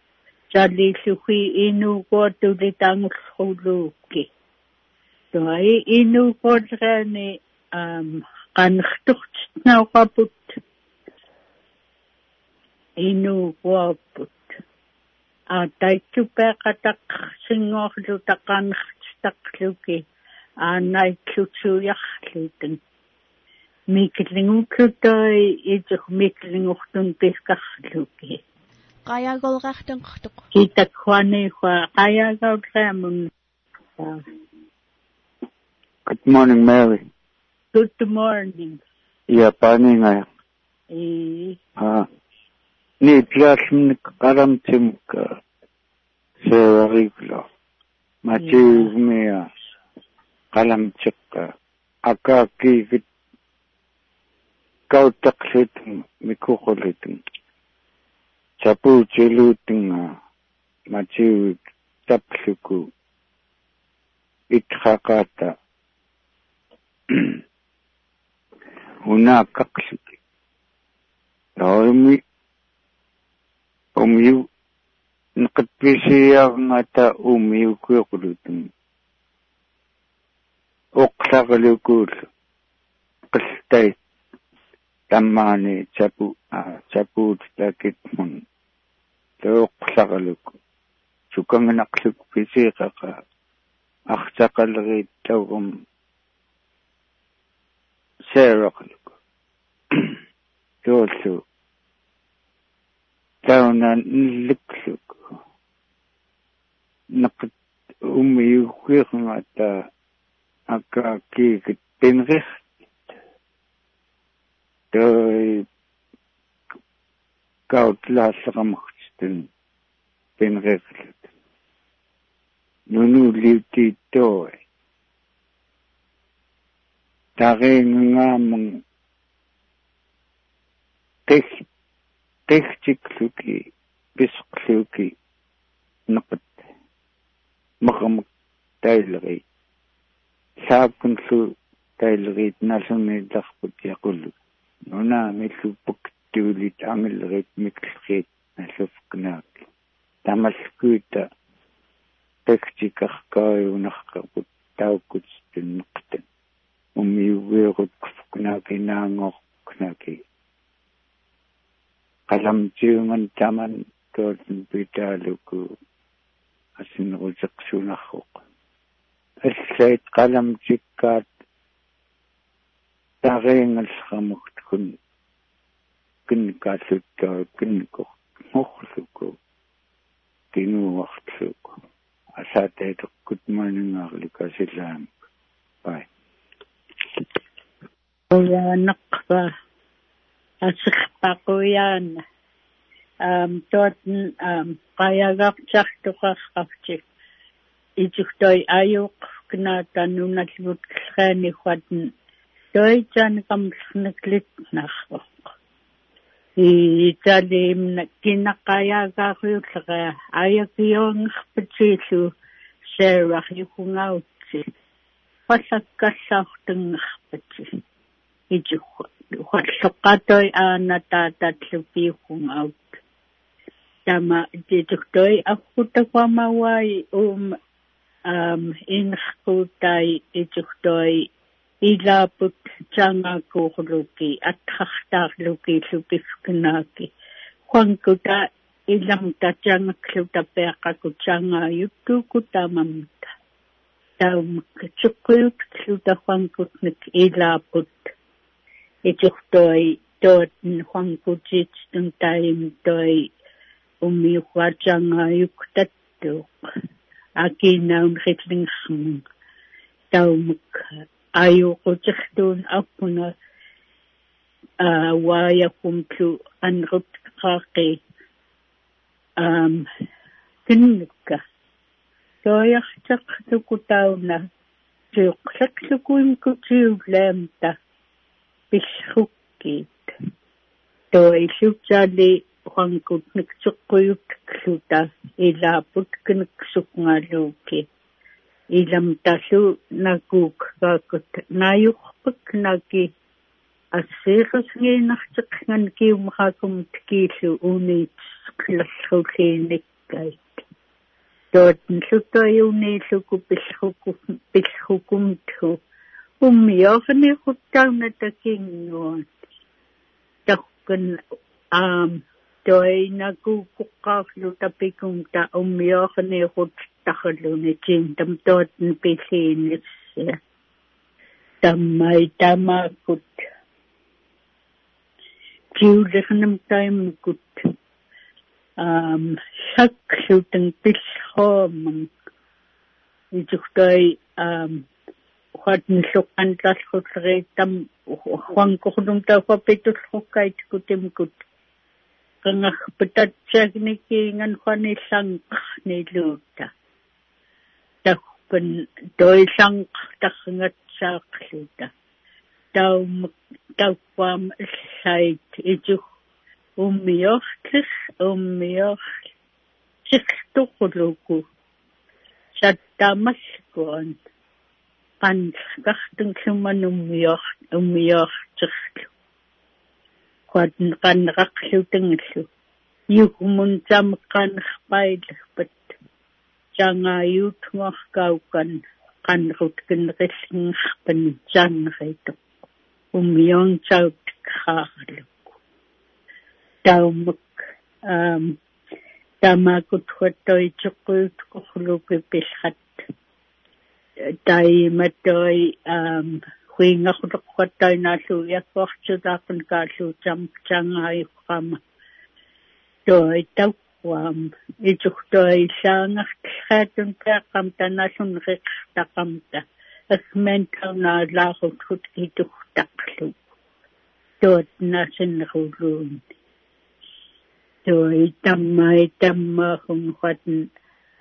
инуугуатули таангуллуулуукки той инуугуатраани аам qannertortitnauqaput инуугуаппут а тайтупеқатақ сингоорлу таққааннертитақлуки ааннайтлутсуярлуутан микиллингуклутай итух микиллингортун пискарлуки qayaagolqartanqartuq китакхуанихуа qayaagaulraamун Good morning, Mary. good morning Ja, paninga. и Ah. Ni plasmnik qaramtimk seeriglo. Machivmia qalamtiq akaakigit kautaqlutun tapu jelutinga machiu tapluku ikhaqata hunaqaqluk taimi umiu nqatpisiyaarngata umiukuiqulutun oqlaqlukuullu qilltai tammaani tapu tapuut takitmun тооқларалук сукангнарлук писиқақа арсақалериттаугум сэрақлук тооллу таунан ниллуклук нақт умми юккиэрнгаата аккааккиикит пинрих той каутлааллеқамак toi kautlaalleqamaqtitun pinriqlut nunu liutiittoi тарингаамун тех техтиклуки писқлуки неқат махамак тайлери саапкунлу тайлерит налсумиилларпут яқуллу нуна миллуппак туулит амиллерит миклхит наллуфкнаак тамалкуита техтикаркааюнарқарпут тауккут туннеқтан умиугеерут кунаки наангор кунаки qalamtiungan taman toolun pitaaluku asinnerusеқсунарруq аллаит qalamtikkaat тариингаллрамугткун кинкааллуттаа кинко мохлуку кинуартлуку асаатаитеққут маанингаарлука силаам бай. Uyaanaqpa асерпақуяана аам тоотн аам қаягаартартуқарқарти итухтой аюуқ кнаатануналлугут киллраанихуатн тоитсааникамлернаклит наарпоқ и италиимна кинаққаяагаариуллера аякионгерпатииллу саарах юхунгаутси пассаккассаартангерпати итухва ухаллоққатой аана таататлу пиухунгаут тама дитухтой аккутакуамауай уум ам инхкутай итухтой чангакуурлуки атхартаарлуки лупифкнааки хуанкута илам тачангаклу тапеаққаку чангааюттууку таамамта таумак чуккуют клута хуанкутник илаапут итухтой тоотн хуанкутит тун таим той умиуқачангааюктаттууқ акинаун ритлингэрмун таумак аюуқутерлуун аппуна аа ваякумтлу анрут qaaqi um kinnukka toyartaq tukutauna tuuqlaklukuim kutiulaamta pillrukkiit toillutsali huankut niktuqquyutkluta ilaaput ilam tallu nakuuk kaakut naayuqpak naki ассииқасгиинартеқнан киумахакум ткииллу униит қилаллрулииниккайт тоотн лутаюннииллуку пиллруку пиллрукумтху уммиорни хуттарна такингуан таккан аам тоинаку куққарлу тапикум та уммиорни хуттарлуни тин там тоотн пиллиинисса таммай тамакут. Kiulernem taimkut um sakluten pillhoomang ituhtai um huatn lukan tlalhutlere tam huankornum taufa pitulhukkait kutimkut kangah petatsagniki ngan huanilang niluta tahpan doilang tahngat saakluta taum taupaam sait itu ummiortlis ummior siktuquluku sattamaskuan qanqartungluman ummior ummiortirlu quatn qanraqlutangillu yuhumun tameqqanerpaillerpat jangaayuutngorkaukan qanrut kinrillngerpan janrituq ummion chaut khaarluk taumak um tamakut huatoi chukuut kuhluki pilhat taimatoi um huingaqluq huatoi naallu tauquam ituhtoi saangartillraatun peaqqam tanaallun riqtaqamta акментарнаалаарут итуқтарлу туат насиннерулуун той таммай таммаахун хатн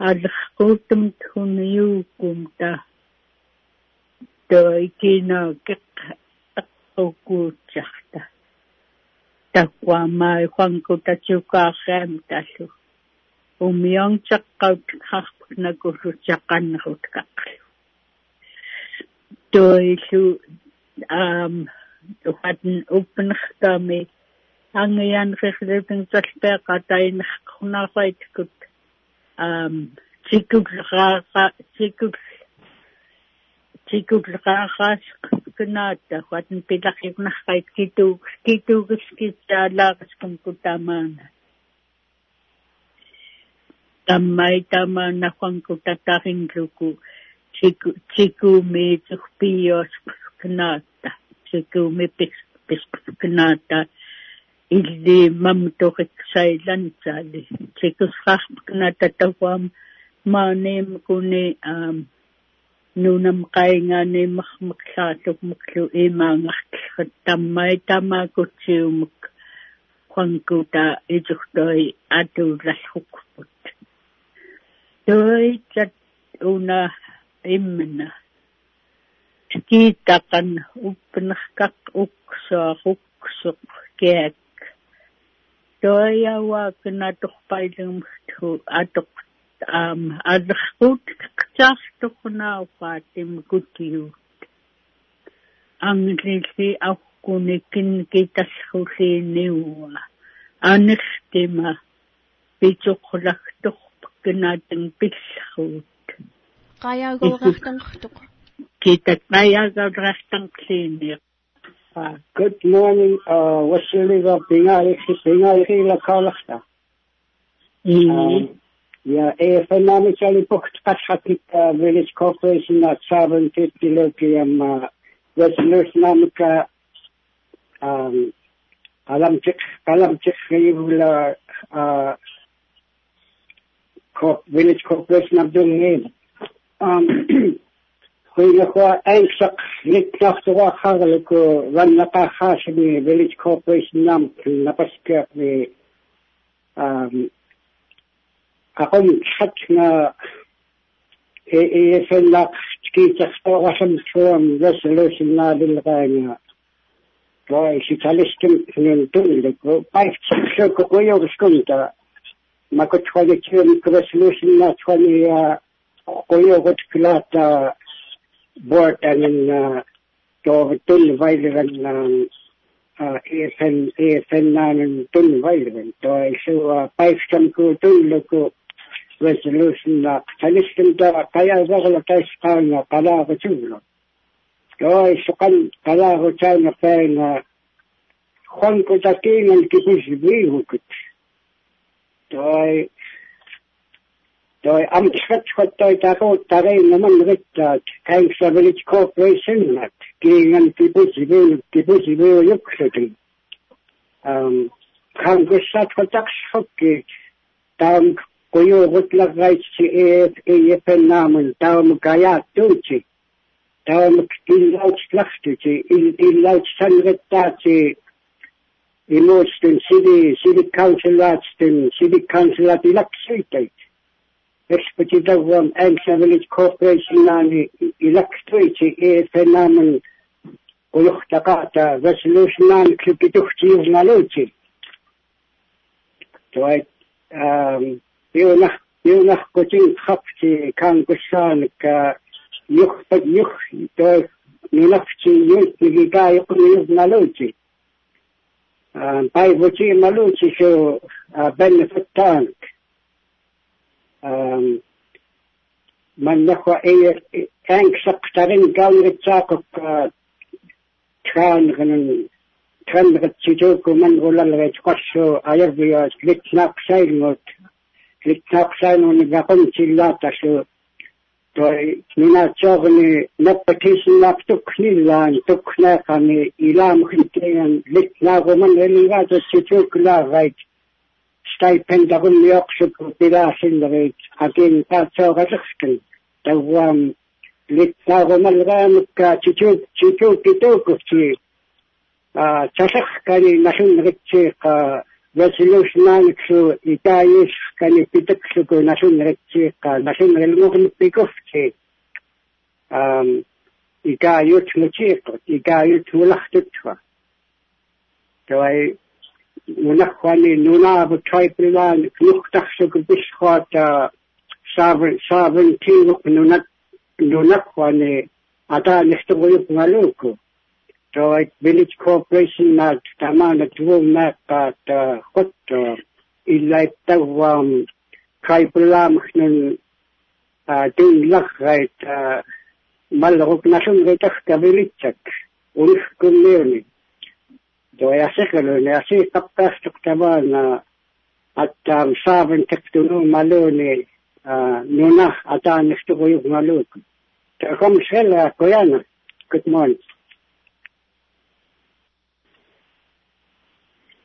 аллерқуутум туниукум та той кина кек аккуутсарта таквамай ханку тачукаагаам таллу умиангчаққаут харпнакуллу чаққаннерут қаққлу toilu um uhaten uppenchtami angian rechleping talpeqa tainaqqunaaraitkut um tikulleraara tikul tikulleraaraas kunaata huaten pilaqjuknarrait kituuk kituugiskitsaalaaqaskum kutamaana tammai tamaana huanku tatarinluku chiku chiku me tukpios knata chiku me pis pis knata illi mamtorik sailan sali chiku skah knata tawam manem kune um нунам qaingaaniimmarmaklaarluk muklu imaangartillrat tammai tamaakutiumuk quankuta iturtoi atuullalhukput toitat una immana skiitaqan uppenerkaq uksuaruqsuq kinatorpailungmuthu atoq um aderhut ktaartuqnaapaat imkutiut anglisi aqunikin kitallhuliiniuwa anertima pituqlagtorpak kinaatan pillruut qayaagulqartanqartuq kitatnayaagaulqartanqliiniq Good morning, uh, Wasiliga Pingali, Pingali La Kalasta. Ja, economically booked Kashakit uh, Village Corporation at 750 Lokium, uh, Resolutionamica, um, Alamchik, Alamchik Rivula, uh, Corp, Village Corporation of doing Um, Huilakwa Angsак Litnachtawa Harliko Ranaka Hashimi Village Corporation Nam Napaska um ako yung chat na EFL na kita sa awasam strong na bilang nga ko ay si Kalistin nintun ko ay sa ko ko yung skunta makotwali kiyon ko na twali ko na EFL EFL na nintun vaidran to ay so uh, paifkan ko tul resolution na talistim da kaya zagla taiskan na kala ko chulo to so kan kala ko chana pa na Juan ko takin al kipis bi hukut to Doi am chat chat doi tako tare naman rit sa village corporation nat kingan tipu sibe tipu sibe yuk sati um kan ko sat ko tak EF naman tam kaya tuchi tam ilaw slachtu chi ilaw sanret ta chi Imosten city city council atsten city council at ilaksitay expeditavum Angsa Village Corporation nani electricity e يونخ يونخ كوتين خفتي كان قشانك يخ يخ تويف ينفتي ينتي لقا يقول يزنا لوتي آه، باي بوتي مالوتي شو آه، بن فتانك. من نخوا اي انك سقطرين قال رتاقك آه، كان غنن كان غتشيتوك من غلال غيتقشو ايربيو لتناقشين موت man ulal gait qasso ayarbiya litnak sailngot litnak sailngot gakon chillata so to nina chogni napatisin nak tuknilan tukna kami ilam khitean litnago man elinga to chichokla gait stipend agun miyoqsuk pilasinnerit akin taatsoqallerskan tawam littaagumalgaamukka chichuk chichuk kituukufti a ясилуснааниксу итаис кани питаксуку насуннеритсиикка насуннерилгуурниппикорфти ам итаиут мутиикку итаиут мулартутва тавай унахвани нунааву трайпилаан нухтарсуку пиллхуата саавен саавен тингук нунак нунахвани атаа нихтугуйук галууку Joint Village Corporation na tamana tuong uh, uh, um, uh, na ka kot ilay tawam kay pulam ng ting lak kahit malakok na siyang gatak kabilitsak unik kong meron Doya sikalo niya si kaptas tuktaba na at um, sabang tektuno malo ni nuna at anis tukoyog maluk. Takom sila koyana. Good morning.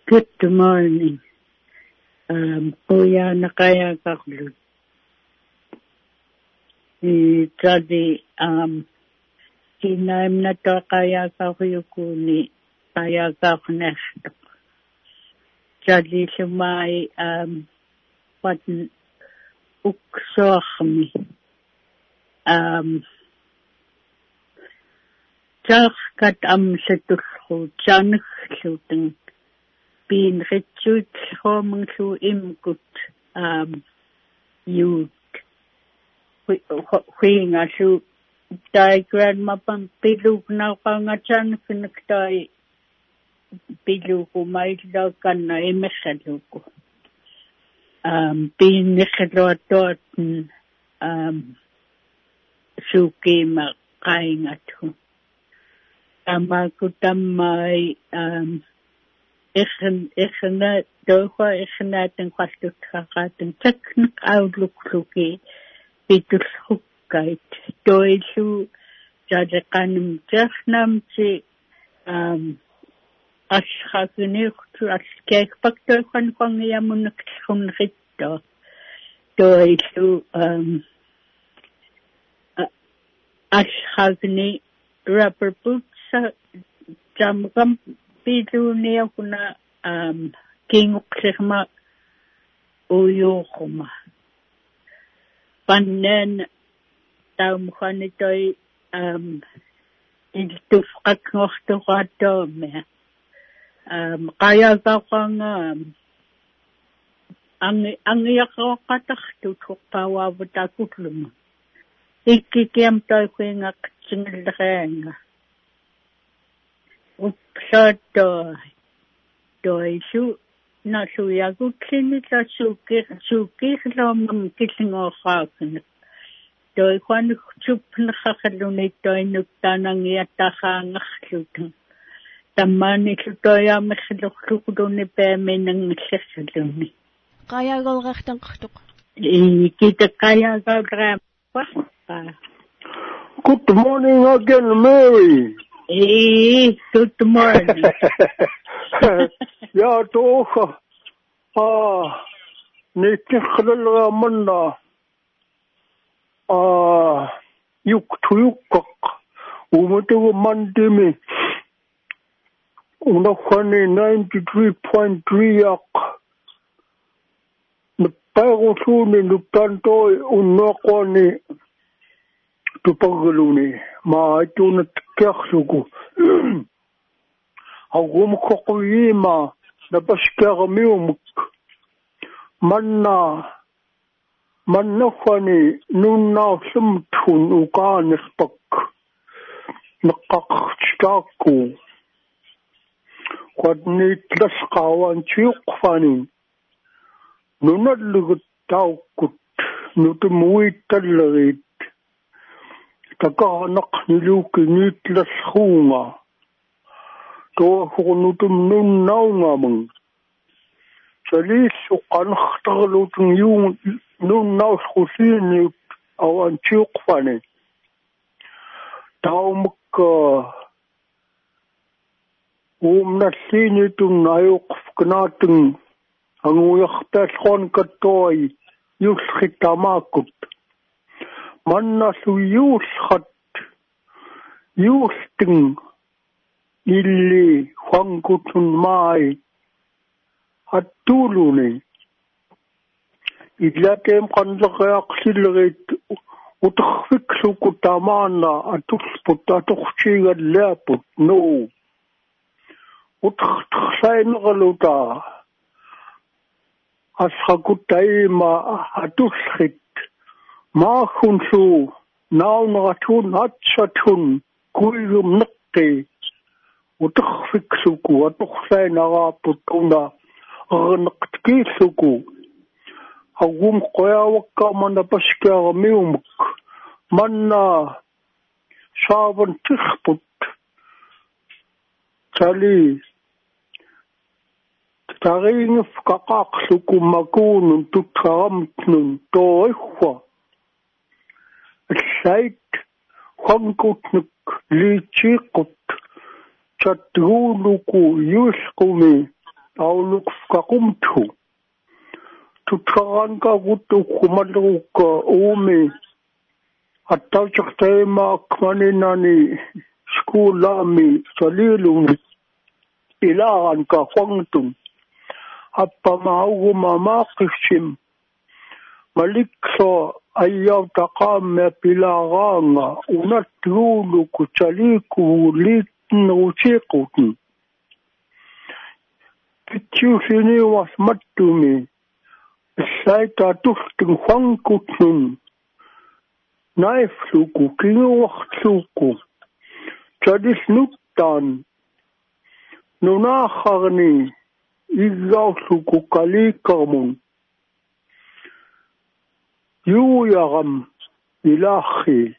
Good morning. Um, kuya na kaya kaklo. i tali um kinaimna to kaya kauyukuni kaya kaunehto tali lumai um wat uksoachmi um tarkat amsatullu taanagglutang piinritsuut hoomanglu imkut um youth. Huingallu diagram mapan piluk na pangachan kinaktai piluku mailla kanna emessaluku um piinnerluatoat um sukima qaingatu amaku tammai um ichen ichena doha ichena den kwaltutraqaten teknik outlookluki pitulhukkait toilu jadeqanum ternamti um ашхагнеэрту алкаакпактойхан қангиамуннак хуннеритто тоилу um ашхагни rubber boots jamgam piluuniakuna um kinguqsirma uyuuquma pannen taumkhanitoi um iltufqakngortuqaattoomia um qayagaqanga angi angiaqoqatartu tuqqawaavutakulluma ikkikiam toikuingaq singillereanga upsato toisu na suyagutlini la sukir sukirlomam killingoorraakuna toi kwan chupnakhaluni toi nuktanangiattahaangarlutu tammaani lutoyaamерлuklukuluni paaminangillersaluni qayagolqartanqartuq i kitakayagaulraappa Good morning again, Mary. Hey, good morning. ja, toch. Ah, niet gelul manna. Ah, yuk tuyukak. Umatu mandimi. Unakhani 93.3 yak. Nagpagusuni, nagtantoi, unakwani. Tupaggaluni maatuna takkiarlugu agumkoquyima napaskiarmiumuk manna mannafani nunnaarlumtun uqaanerpak neqqaqartitaakku quadniitlasqaawan tiuqqfani nunallugut taukkut nutumuittalleriit takanaq niluki niitlasruunga toornutum nunnaungamang saliissu qanertarlutun yuun nunnausqusiiniut awan tiuqfani taumukka uumnalliinitun ajuqfknaatun angujartaallruan kattoi yullrittamaakut mannasu yuulsqat yuulting illi huangkutun mai attuluni illateem qanleqiaqsillerit uterfikluku tamaana atulput atorchiigallaaput no uterterlainerluta asqakutaima atullrit maahunlu naunratun atsatun kuigum neqqi uterfikluku atorlainaraaput una erneqtkiilluku agum qoyawakkaamana paskiaramiumuk manna saavan tirput tali taringif kaqaaqluku makuunun tutqaramtnun toihwa allait huankutnuk liichiiqut chatguuluku yuulqumi tauluqfqaqumthu tutqarankagut ukkumallerukka uumi аттаутертаимаак манинани скуулаами салиилуни илааран кафангтун ayant kame pilaganga unatlulu kuchaliku litn uchikutn. Kitchusini was mattumi, saita tustin huankutnin, naifluku kinuwaktsuku, chadisnuttan, nunakharni, iggausluku kalikarmun, юуярам илаахи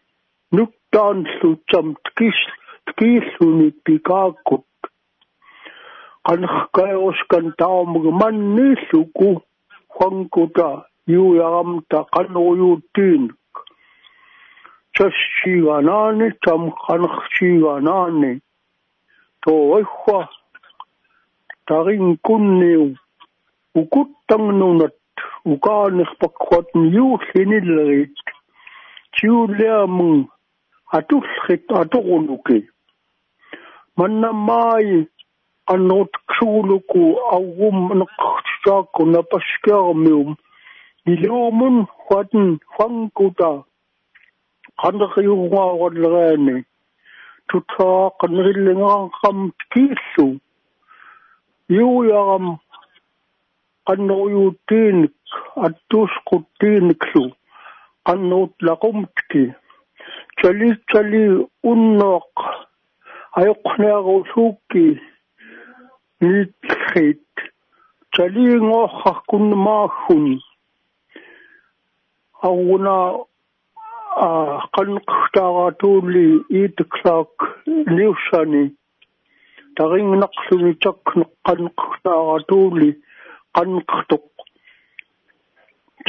нуктаанлутсам ткис ткииллуни пикааккут qanqaeruskan taumug manniilluku huankuta юуярамта канруйуутtiin тассиганаани там канерсиганаани тоохва тарин кунниу укуттангнунат укаанерпаккуатн юуллиниллерит тиулеамун атуллхит аторунуки маннамаи аннуутсуулуку аугум неққартаакку напаскеармиум илуумун хуатн фангута. Qaneriuruaaruleraani tutsaa qanerilingaaqam kiillu yuuyaram qanneruyuuttiinik attuusquttiiniklu qannerutlaqumtki tali tali unnoq ayoqnearusuukki niitrit taliingoorrarkunmaaggun aruna qanqtaaratulli iitiklaak liussani taringnaqluni takne qanqtaaratulli qanqtoq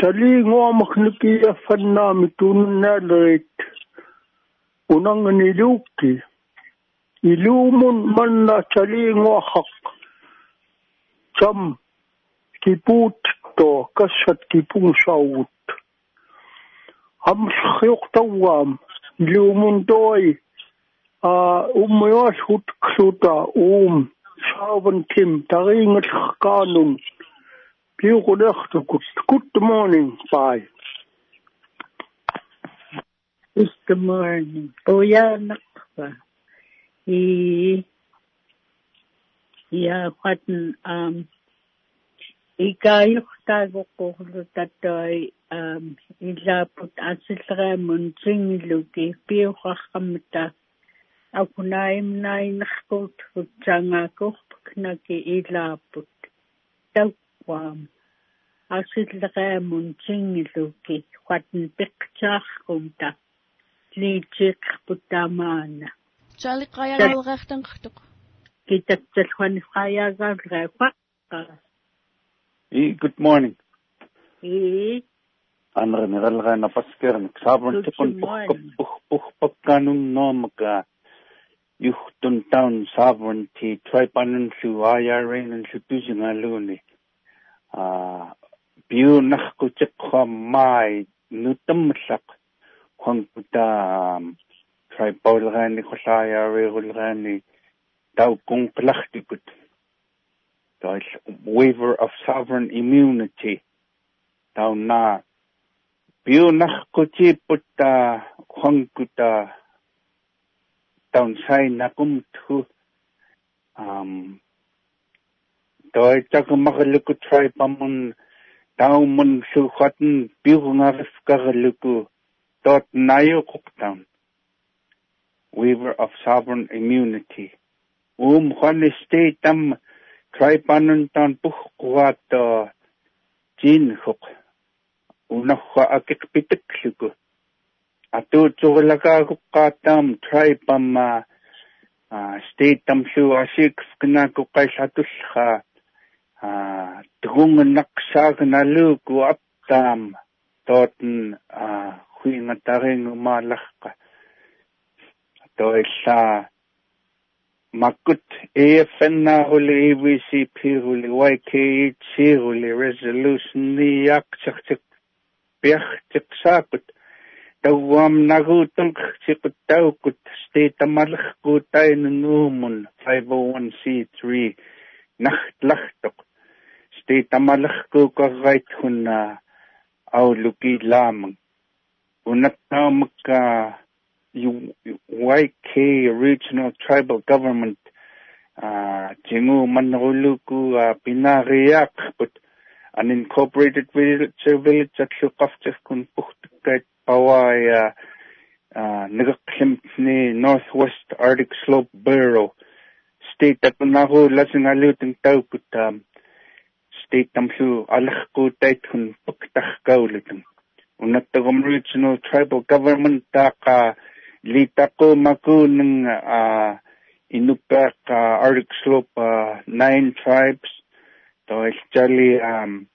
taliingoamaknikiaffannaami tuunnaalerit unangani luukki iluumun manna taliingoarraq tam kipuut to kassat kipungsaugut амсхиортауаам илуумунтуи а уммиуасхут ксута уум сааван тим тариингаллеркаанун пиуқулертукут good morning bye good morning оянақва и я хатн ам икааюртаагоққорлу таттуи ам илаапут асиллераамун сингиллуки пиухаррамта акунаимнаинеркут хутсаангаакуурпак наки илаапут тауаам асиллераамун сингиллуки хатн пиктааркумта лиитсиққарпут таамаана чалиқаягалугартанқартоқ китатсалхуани фаяагаалгаа И good morning. И. Анер нералгаана паскерник саабрун типун пух пух пакканун номка юхтун таун sovereignty трайпанун су IRA-н су тусингалууни а биу нахкутеққа май нутаммлақ хонкута трайпаулгаани хулааяри гулгаани тау кунqlахтикут Dail waiver of sovereign immunity. Down na biu nach kuti putta khongkuta tak magaluku try pamun down mun su khaten biu ngarif kagaluku dot nayo down waiver of sovereign immunity. Um khane state tam traipanuntaan puhquaatto jiinhuq unarra akiqpitikluku atuutsurilakaakuqqaattaam traipamma state tamlu asiikfqinaaku qaillatullra tugungnaqsaagnaluuku aptaam tooten huingatarinngumaallaqqa toillaa makut AFN-huli EVCP-huli YKHC-huli resolution ni yakchakchak piachchak saakut tawam nagutang siqutaukut stateamalaqquutainunnuumun 501c3 nahtlahtoq titamalaqkuuqarraitkuna ah, aulukilaman unatnaumakka YK Regional Tribal Government ah, chingu manneruluku ah, but an incorporated village village atluqartirkun puhtakkait pawaya nigeqlimtni Northwest Arctic Slope Bureau state akunaru lasingalutin tauput um, tamlu alaqquutait hun puktaqkaulutan unattagum regional tribal government taqa litaqu makunang inupaq arctic slope nine tribes actually um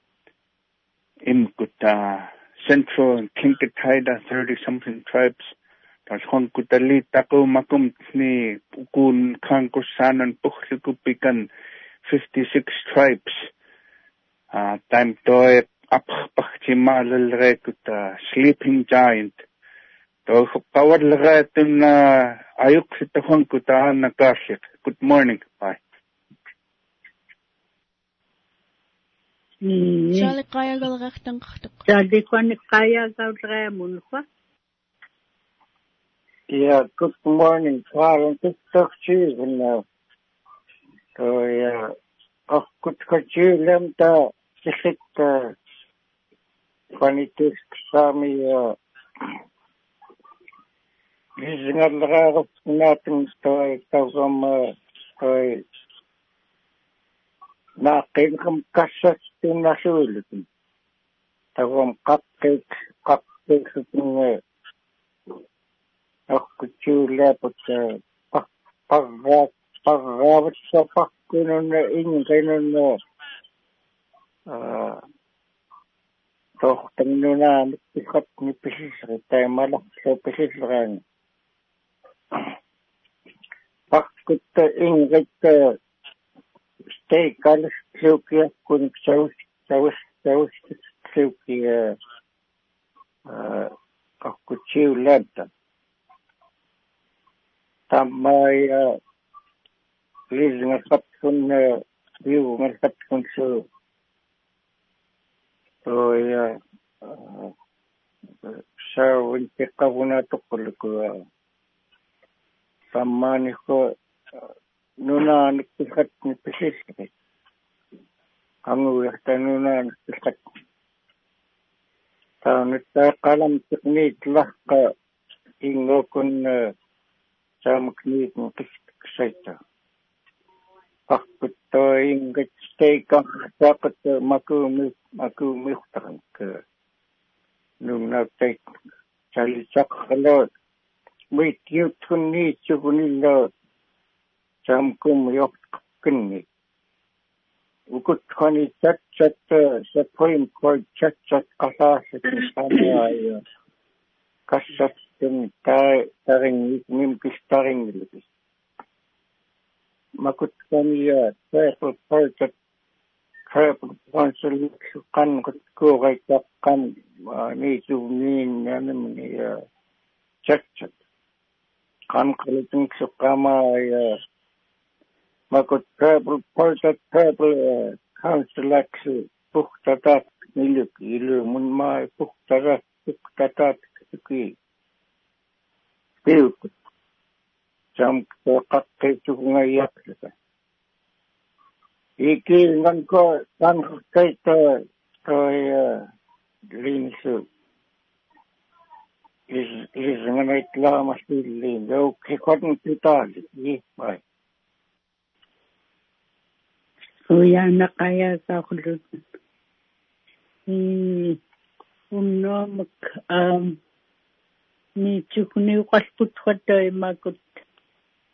imkut uh, central and Kinkataida 30 something tribes taku makum ni ukun kan kusanan pukhlukupikan 56 tribes time toe apachchimalre kuta sleeping giant. To powerlre tin uh, ayuk sitahon kuta good morning bye. Yeah, good morning, now. So oh, yeah, oh, good you lemta. Sikit, Kwanitis, Sami, uh, Gizingalgarap natin toy tawam toy naaqinqam kassattin nasuulutin tawam qaqqik qaqqiksutinga аққутсуулаапут парraa парраавассапаққунунна ингинунна аа тохтангнунаамик пихатни писисри таамаларлу писисраани паққутта ингитта steikal lluvia kun saus saus saus lluvia kakkutsiu läntä. Tammai liisingat kun viumat kun su toi saavun pikkavuna tukkulukua. Tammaani ko nunaan pikat ni pisisri. Kamu yahta nunaan pikat. Taon nyt tää kalam tikniit lahka ingo kun saamak niit mun kisaita. Pakut toi ingat steika sakat maku maku mihtaran ke nung nautay salisak kalot. Wait, you tun niit sukunilot. samkum yoqqinni ukut khani chat chat supreme court chat qasaasin samaya kassattum tai taring nim kistaring lipis makut khani triple project triple council kan ko gai kan ni su ni nanim ni chat chat kan kalitung sukama ya makut travel porta travel council puhtatat niluk ilu mun mai puhtatat puhtatat ki piut jam ko kakke chukunga yaklata iki ngan ko kan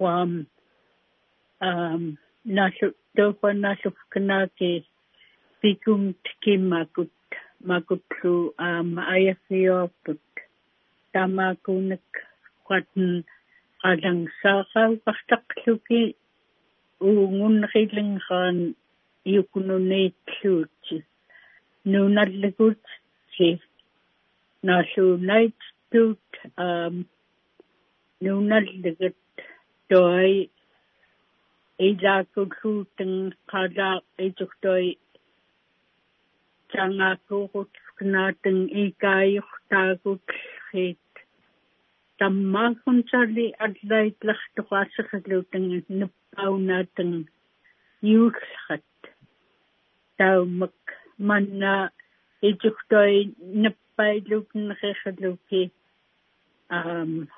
ни чукнеққуфтики таммаита аам акуна тиу тиуми тофа а акка тиуқфаахни пилерпут doch liisuku maailutali maani юуллум ни макут аллаиллат таппам ам нашу тофанашу канаки пикум тикимакут макутлу ам аяфиопут тамакунак qatn qalangsaaqaupартақлуки ууннерилинграан иукунунеитлуутси нуналлагут си наасуунайт тут ам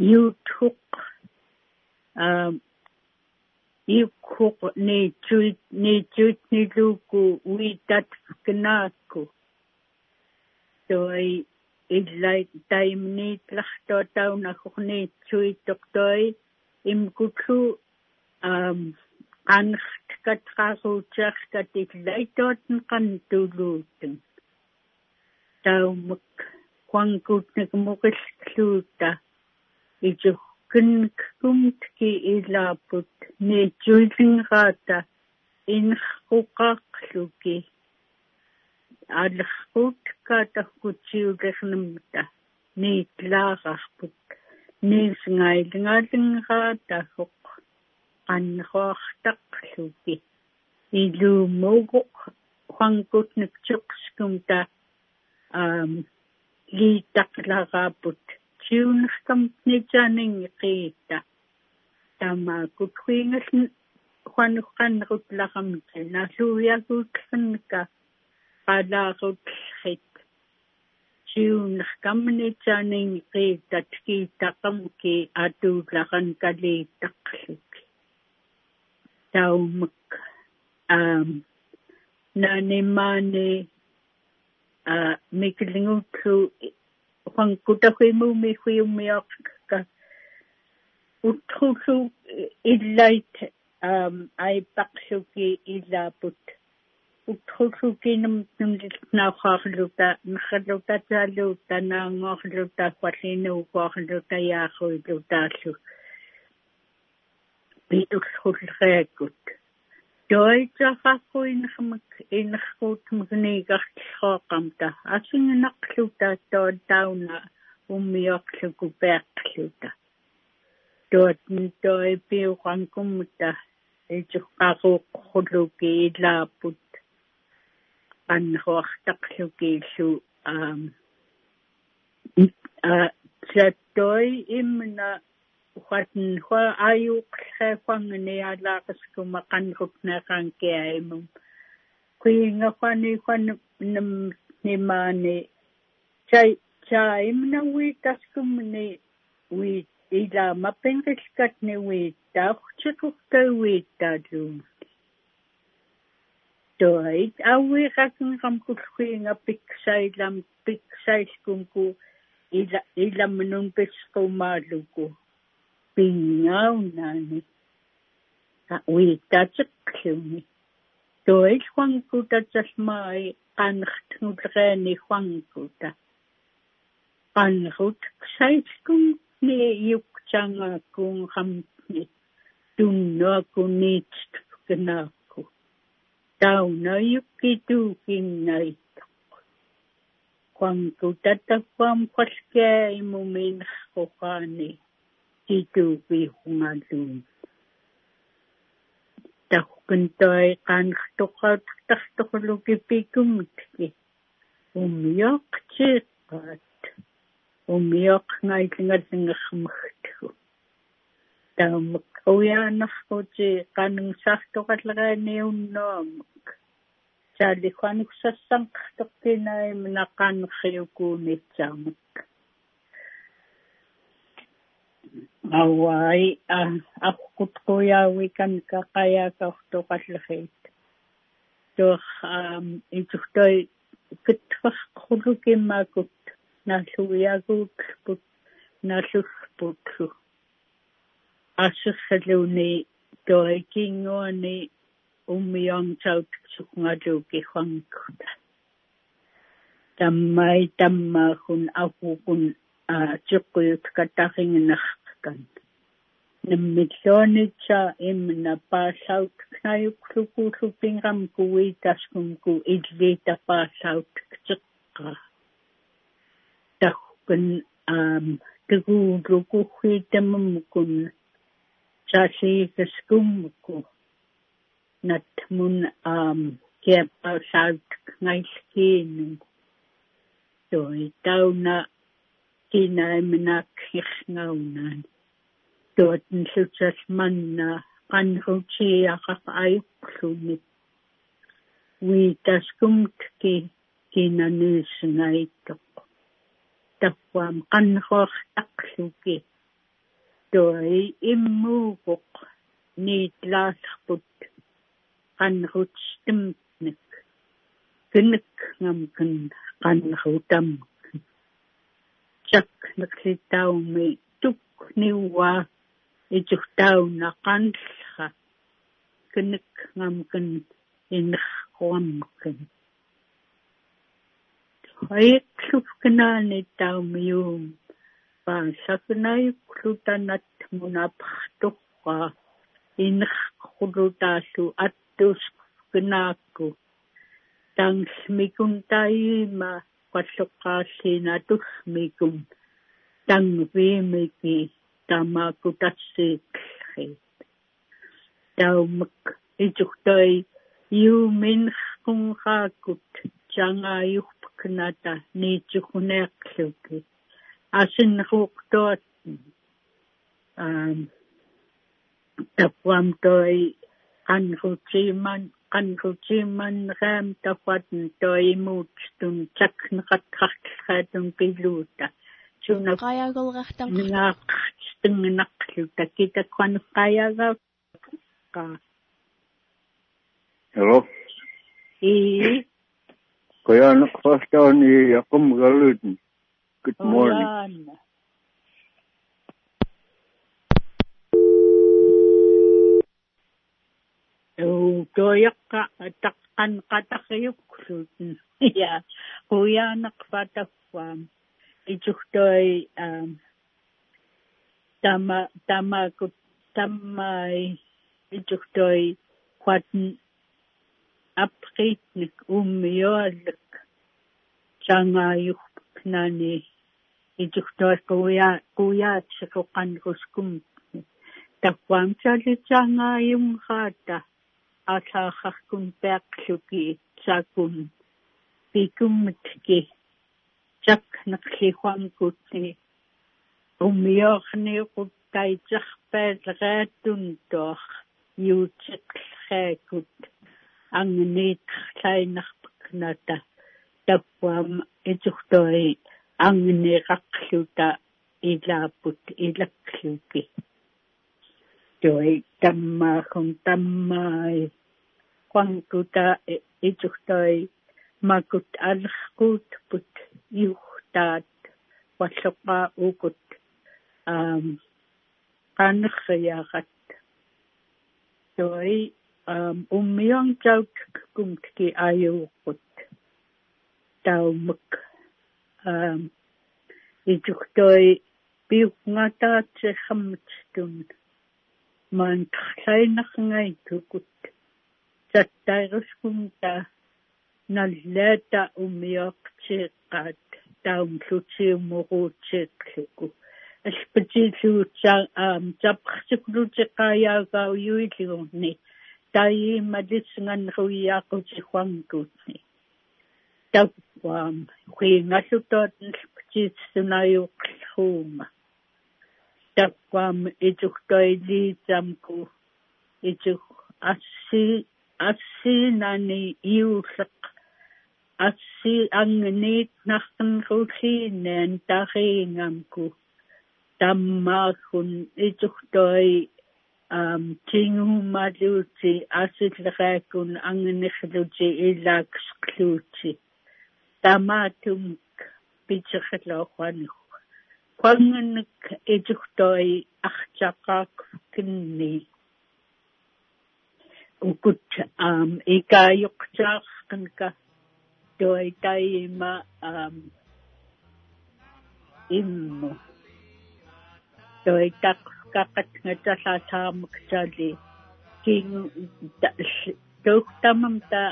нааллунеритаркаитник макут кингуулаапут qanruartaqluki pinkumutki а итухтоитса мат мақаахилуукку итухтой арууллуки пикуммитки niitsukunitiiqqaitkut qalluqqaa uhatn qanlaallulriitlitug aam yuuthuq aam iukhuq niitsuit niitsuitniluuku uitat knaakku toi illai taimniitlartua taunakkorniitsuittoqtoi imkutlu aam qanrtkatraruutiarkat illaitootn qantuluutun taumak quankuutnak muqillluuta ijukkunkumtki ilaaput niitsuillingraata inrquqaaqluki алерхууткаатаркутсиулернамта ниитлаарарпут нииснгайлингаалинграата хоқ qanneruartaqluki ilumuuguq huangkutnik tsuqskumta aam liitaqlaraaput tiunerkam nitsaningi qiita tamaakut huingaln huanuqqannerutlaramta naalluuyaguutllernika qalaarutllit tiunerkam nitsaningi qiita tkiitaqamki atuularan kaliitaqluki taumak um nanimane a mikilingutlu huangkutahuimumi huiumiaqka utrulu illait um aipaqsuki ilaaput utrulukinum numlitnauqaarluta nerraluta taaluuta naangoorluta kwallinuuqaarluta yaaruilutaallu питуссуллериаккут инеркуутмагниигартлооқамта асингинақлута тоон тауна уммиорлуку пеақлута тоотн той пиуқанкуммута итсуққаруоққулуки илааппут аннеруартақлуки иллу аам а саттой имна huatn hua ayuqllhequangni alaaqaskuma qanrupneqankiaimum kuinga huani huan nam nimani chai chaimna wiitaskumni wiit ila mapengilkatni wiittauqchikuqtai wiittaalum toit awiiqakenqamkulhuinga piksailam piksailkumku ila ilamanun pisqumaaluku pingaunani uitatsekkluni toil huangkuta tsalmai qanrtngulreani huangkuta qanrut saitskum ni yukchangakun qamni tunnuakunniitsknaakku tauna yukkituukinnaitok huangkuta tahuam qalkeaimuminrquqaani титуупи хунгааллуун тахкун той qanrtoqauttartorluki pikumutki умиоqtiiqqaat умиоqngailngallingermagtgu таамак уяанаркути qanungsartoqalleраниуннуамак таалихуануксассанqartoqqinaim naqaanерриукуунитсаамак ауай а аққутқуяавикан қақаяакаортоқаллахиит тох ам итухтой китфаққулукиммаакут нааллуиагуутлпут нааллуллпутлу ассерсалууни тоикингуани уммиорнтаут сукнгалууки хвангкута таммай таммаахун авукун а тиққуют катаррингинеркан наммиллуанитса имна паасаут кнаюклукуулуппингам куитаскумку иллита паасаут тиққа тахкун аам тгуулукухуитаммукун саасиикаскуммуку натмун аам кеппаасаут кнайлкиину той тауна кинаимнак хирнгаунaan туатн лутсас манна qanrutiaqaq ayuqlunit уитаскумтки кинануиссngaittoq tappaam qanruartaqluki toi immuugoq niitlaasarput qanrutstimnik kynik ngamkan qanrutam chak naklitaumi tuk niwa ijurtauna qanlha kynik ngamkan innerquamkan Haiklukkanaani taumium paasaknayukklutanat munapartorqa innerqulutaallu attuusknaakku tangmikun taima qalloqqaalliina tullmikun tangviimiki tamakutassiiklliit taumak ijurtai yuuminqunqaakut changaayurpaknata niitsukuneerluki asinruuqtuat um tapuam toi qanrutiiman qanrutiiman raam tapuatn toimuutstun takneqatqartillraatun pilluuta suna qayaagolqartan ngaaqtingnaqlu takitakuaneqqayaagaa ka Hello. i Yakum Galudin. Good morning. Oyaana. Uu toyakka taqqan qataqyuqlutun ya quyaanaq pataffaam ichuhtoi um tama tamakut tammai ichuhtoi quatn apritnik ummiyoallak changaayuqnani ichuhtoi асаахаркун пеақлуки саакун пикуммитки чак неқлихуангутни уммиорниуқут тайтерпаалерааттун тоах юутеқлхаакут ангниитлайнарпакната таппуам итухтoi ангниқарлута илааппут илакклуки toi tammaahum tammai quankuta ituhtoi makut alqut put yuhtaat walloqa ukut um qanrriaqat toi um ummiong taut kumtki ayuqut taumuk um ituhtoi piuqngataat seqamtun maan tlainaqngaittukut tattairuskumta nallaata umiortiiqqaat taumlutiumuruutiiqluku алпатииллуутсаа аам таппартикулутеққаяагаа уюилигорни таиималитсинганнеруиаақутихуангуутни тап wam huingallutootn ptiitsunayuqlhuuma takwam ituktoiliitamku ituk assi assinani iulleq assi angniit narqenrulliinaan tariingamku tammaakun ituktoi um tingumaluuti asilleqaakun angnerluti ilaakskluuti tamaatum pitserlooqanik quanganak ituktoi artaqaaqkinni ukut um ikaayoqtaarqanka toi taima um immu. Toi tak kakkat ngatallataamak taali kingu tuhtamam ta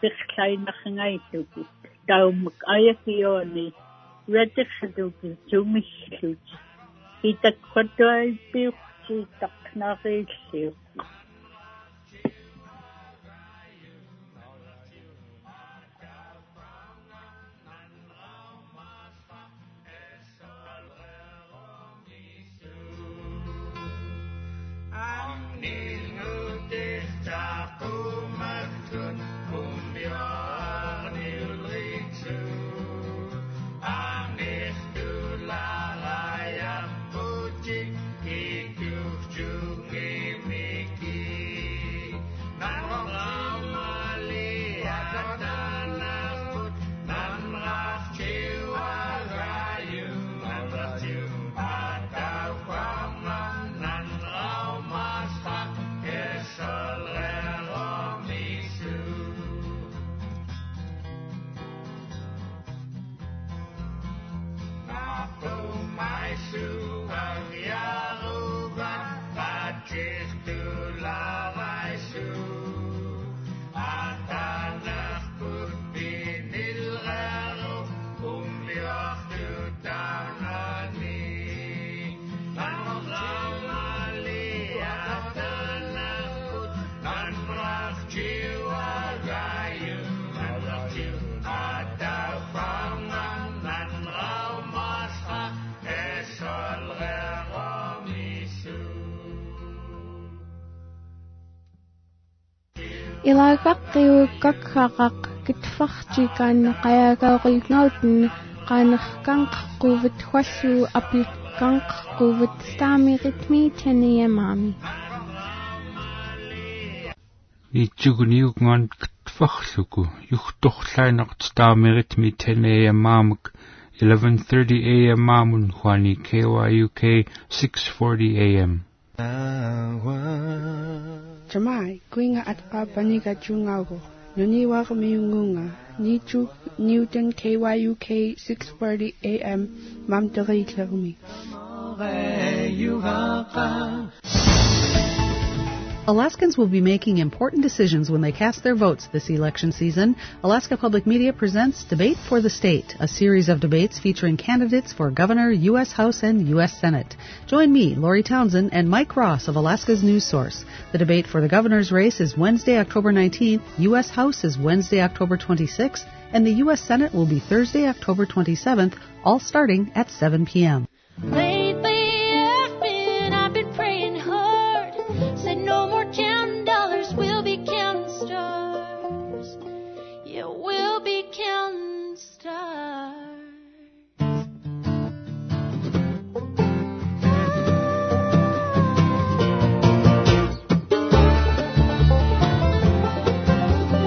pirlainarngailuku taumak ayakioni ratirluku tumillut itakkatuaipiuqti taqnariilliuq Ilagaqqiukkakkaaqaq kitfartikaan qayaagaoqilnautun qanerkanqquvut huallu apilkanqquvut staamiritmi taniamaami Itsuguniugngan kitfarluku yuhtorlainaq staamiritmi taniamaamak 11:30 a.m. maamun huani KYUK 6:40 a.m. Jamai, kuinga at kapaniga chungago. Nuniwa kamiungunga. Nichu Newton KYUK 640 AM. Mam Teriklermi. Alaskans will be making important decisions when they cast their votes this election season. Alaska Public Media presents Debate for the State, a series of debates featuring candidates for governor, U.S. House, and U.S. Senate. Join me, Lori Townsend, and Mike Ross of Alaska's News Source. The debate for the governor's race is Wednesday, October 19th, U.S. House is Wednesday, October 26th, and the U.S. Senate will be Thursday, October 27th, all starting at 7 p.m.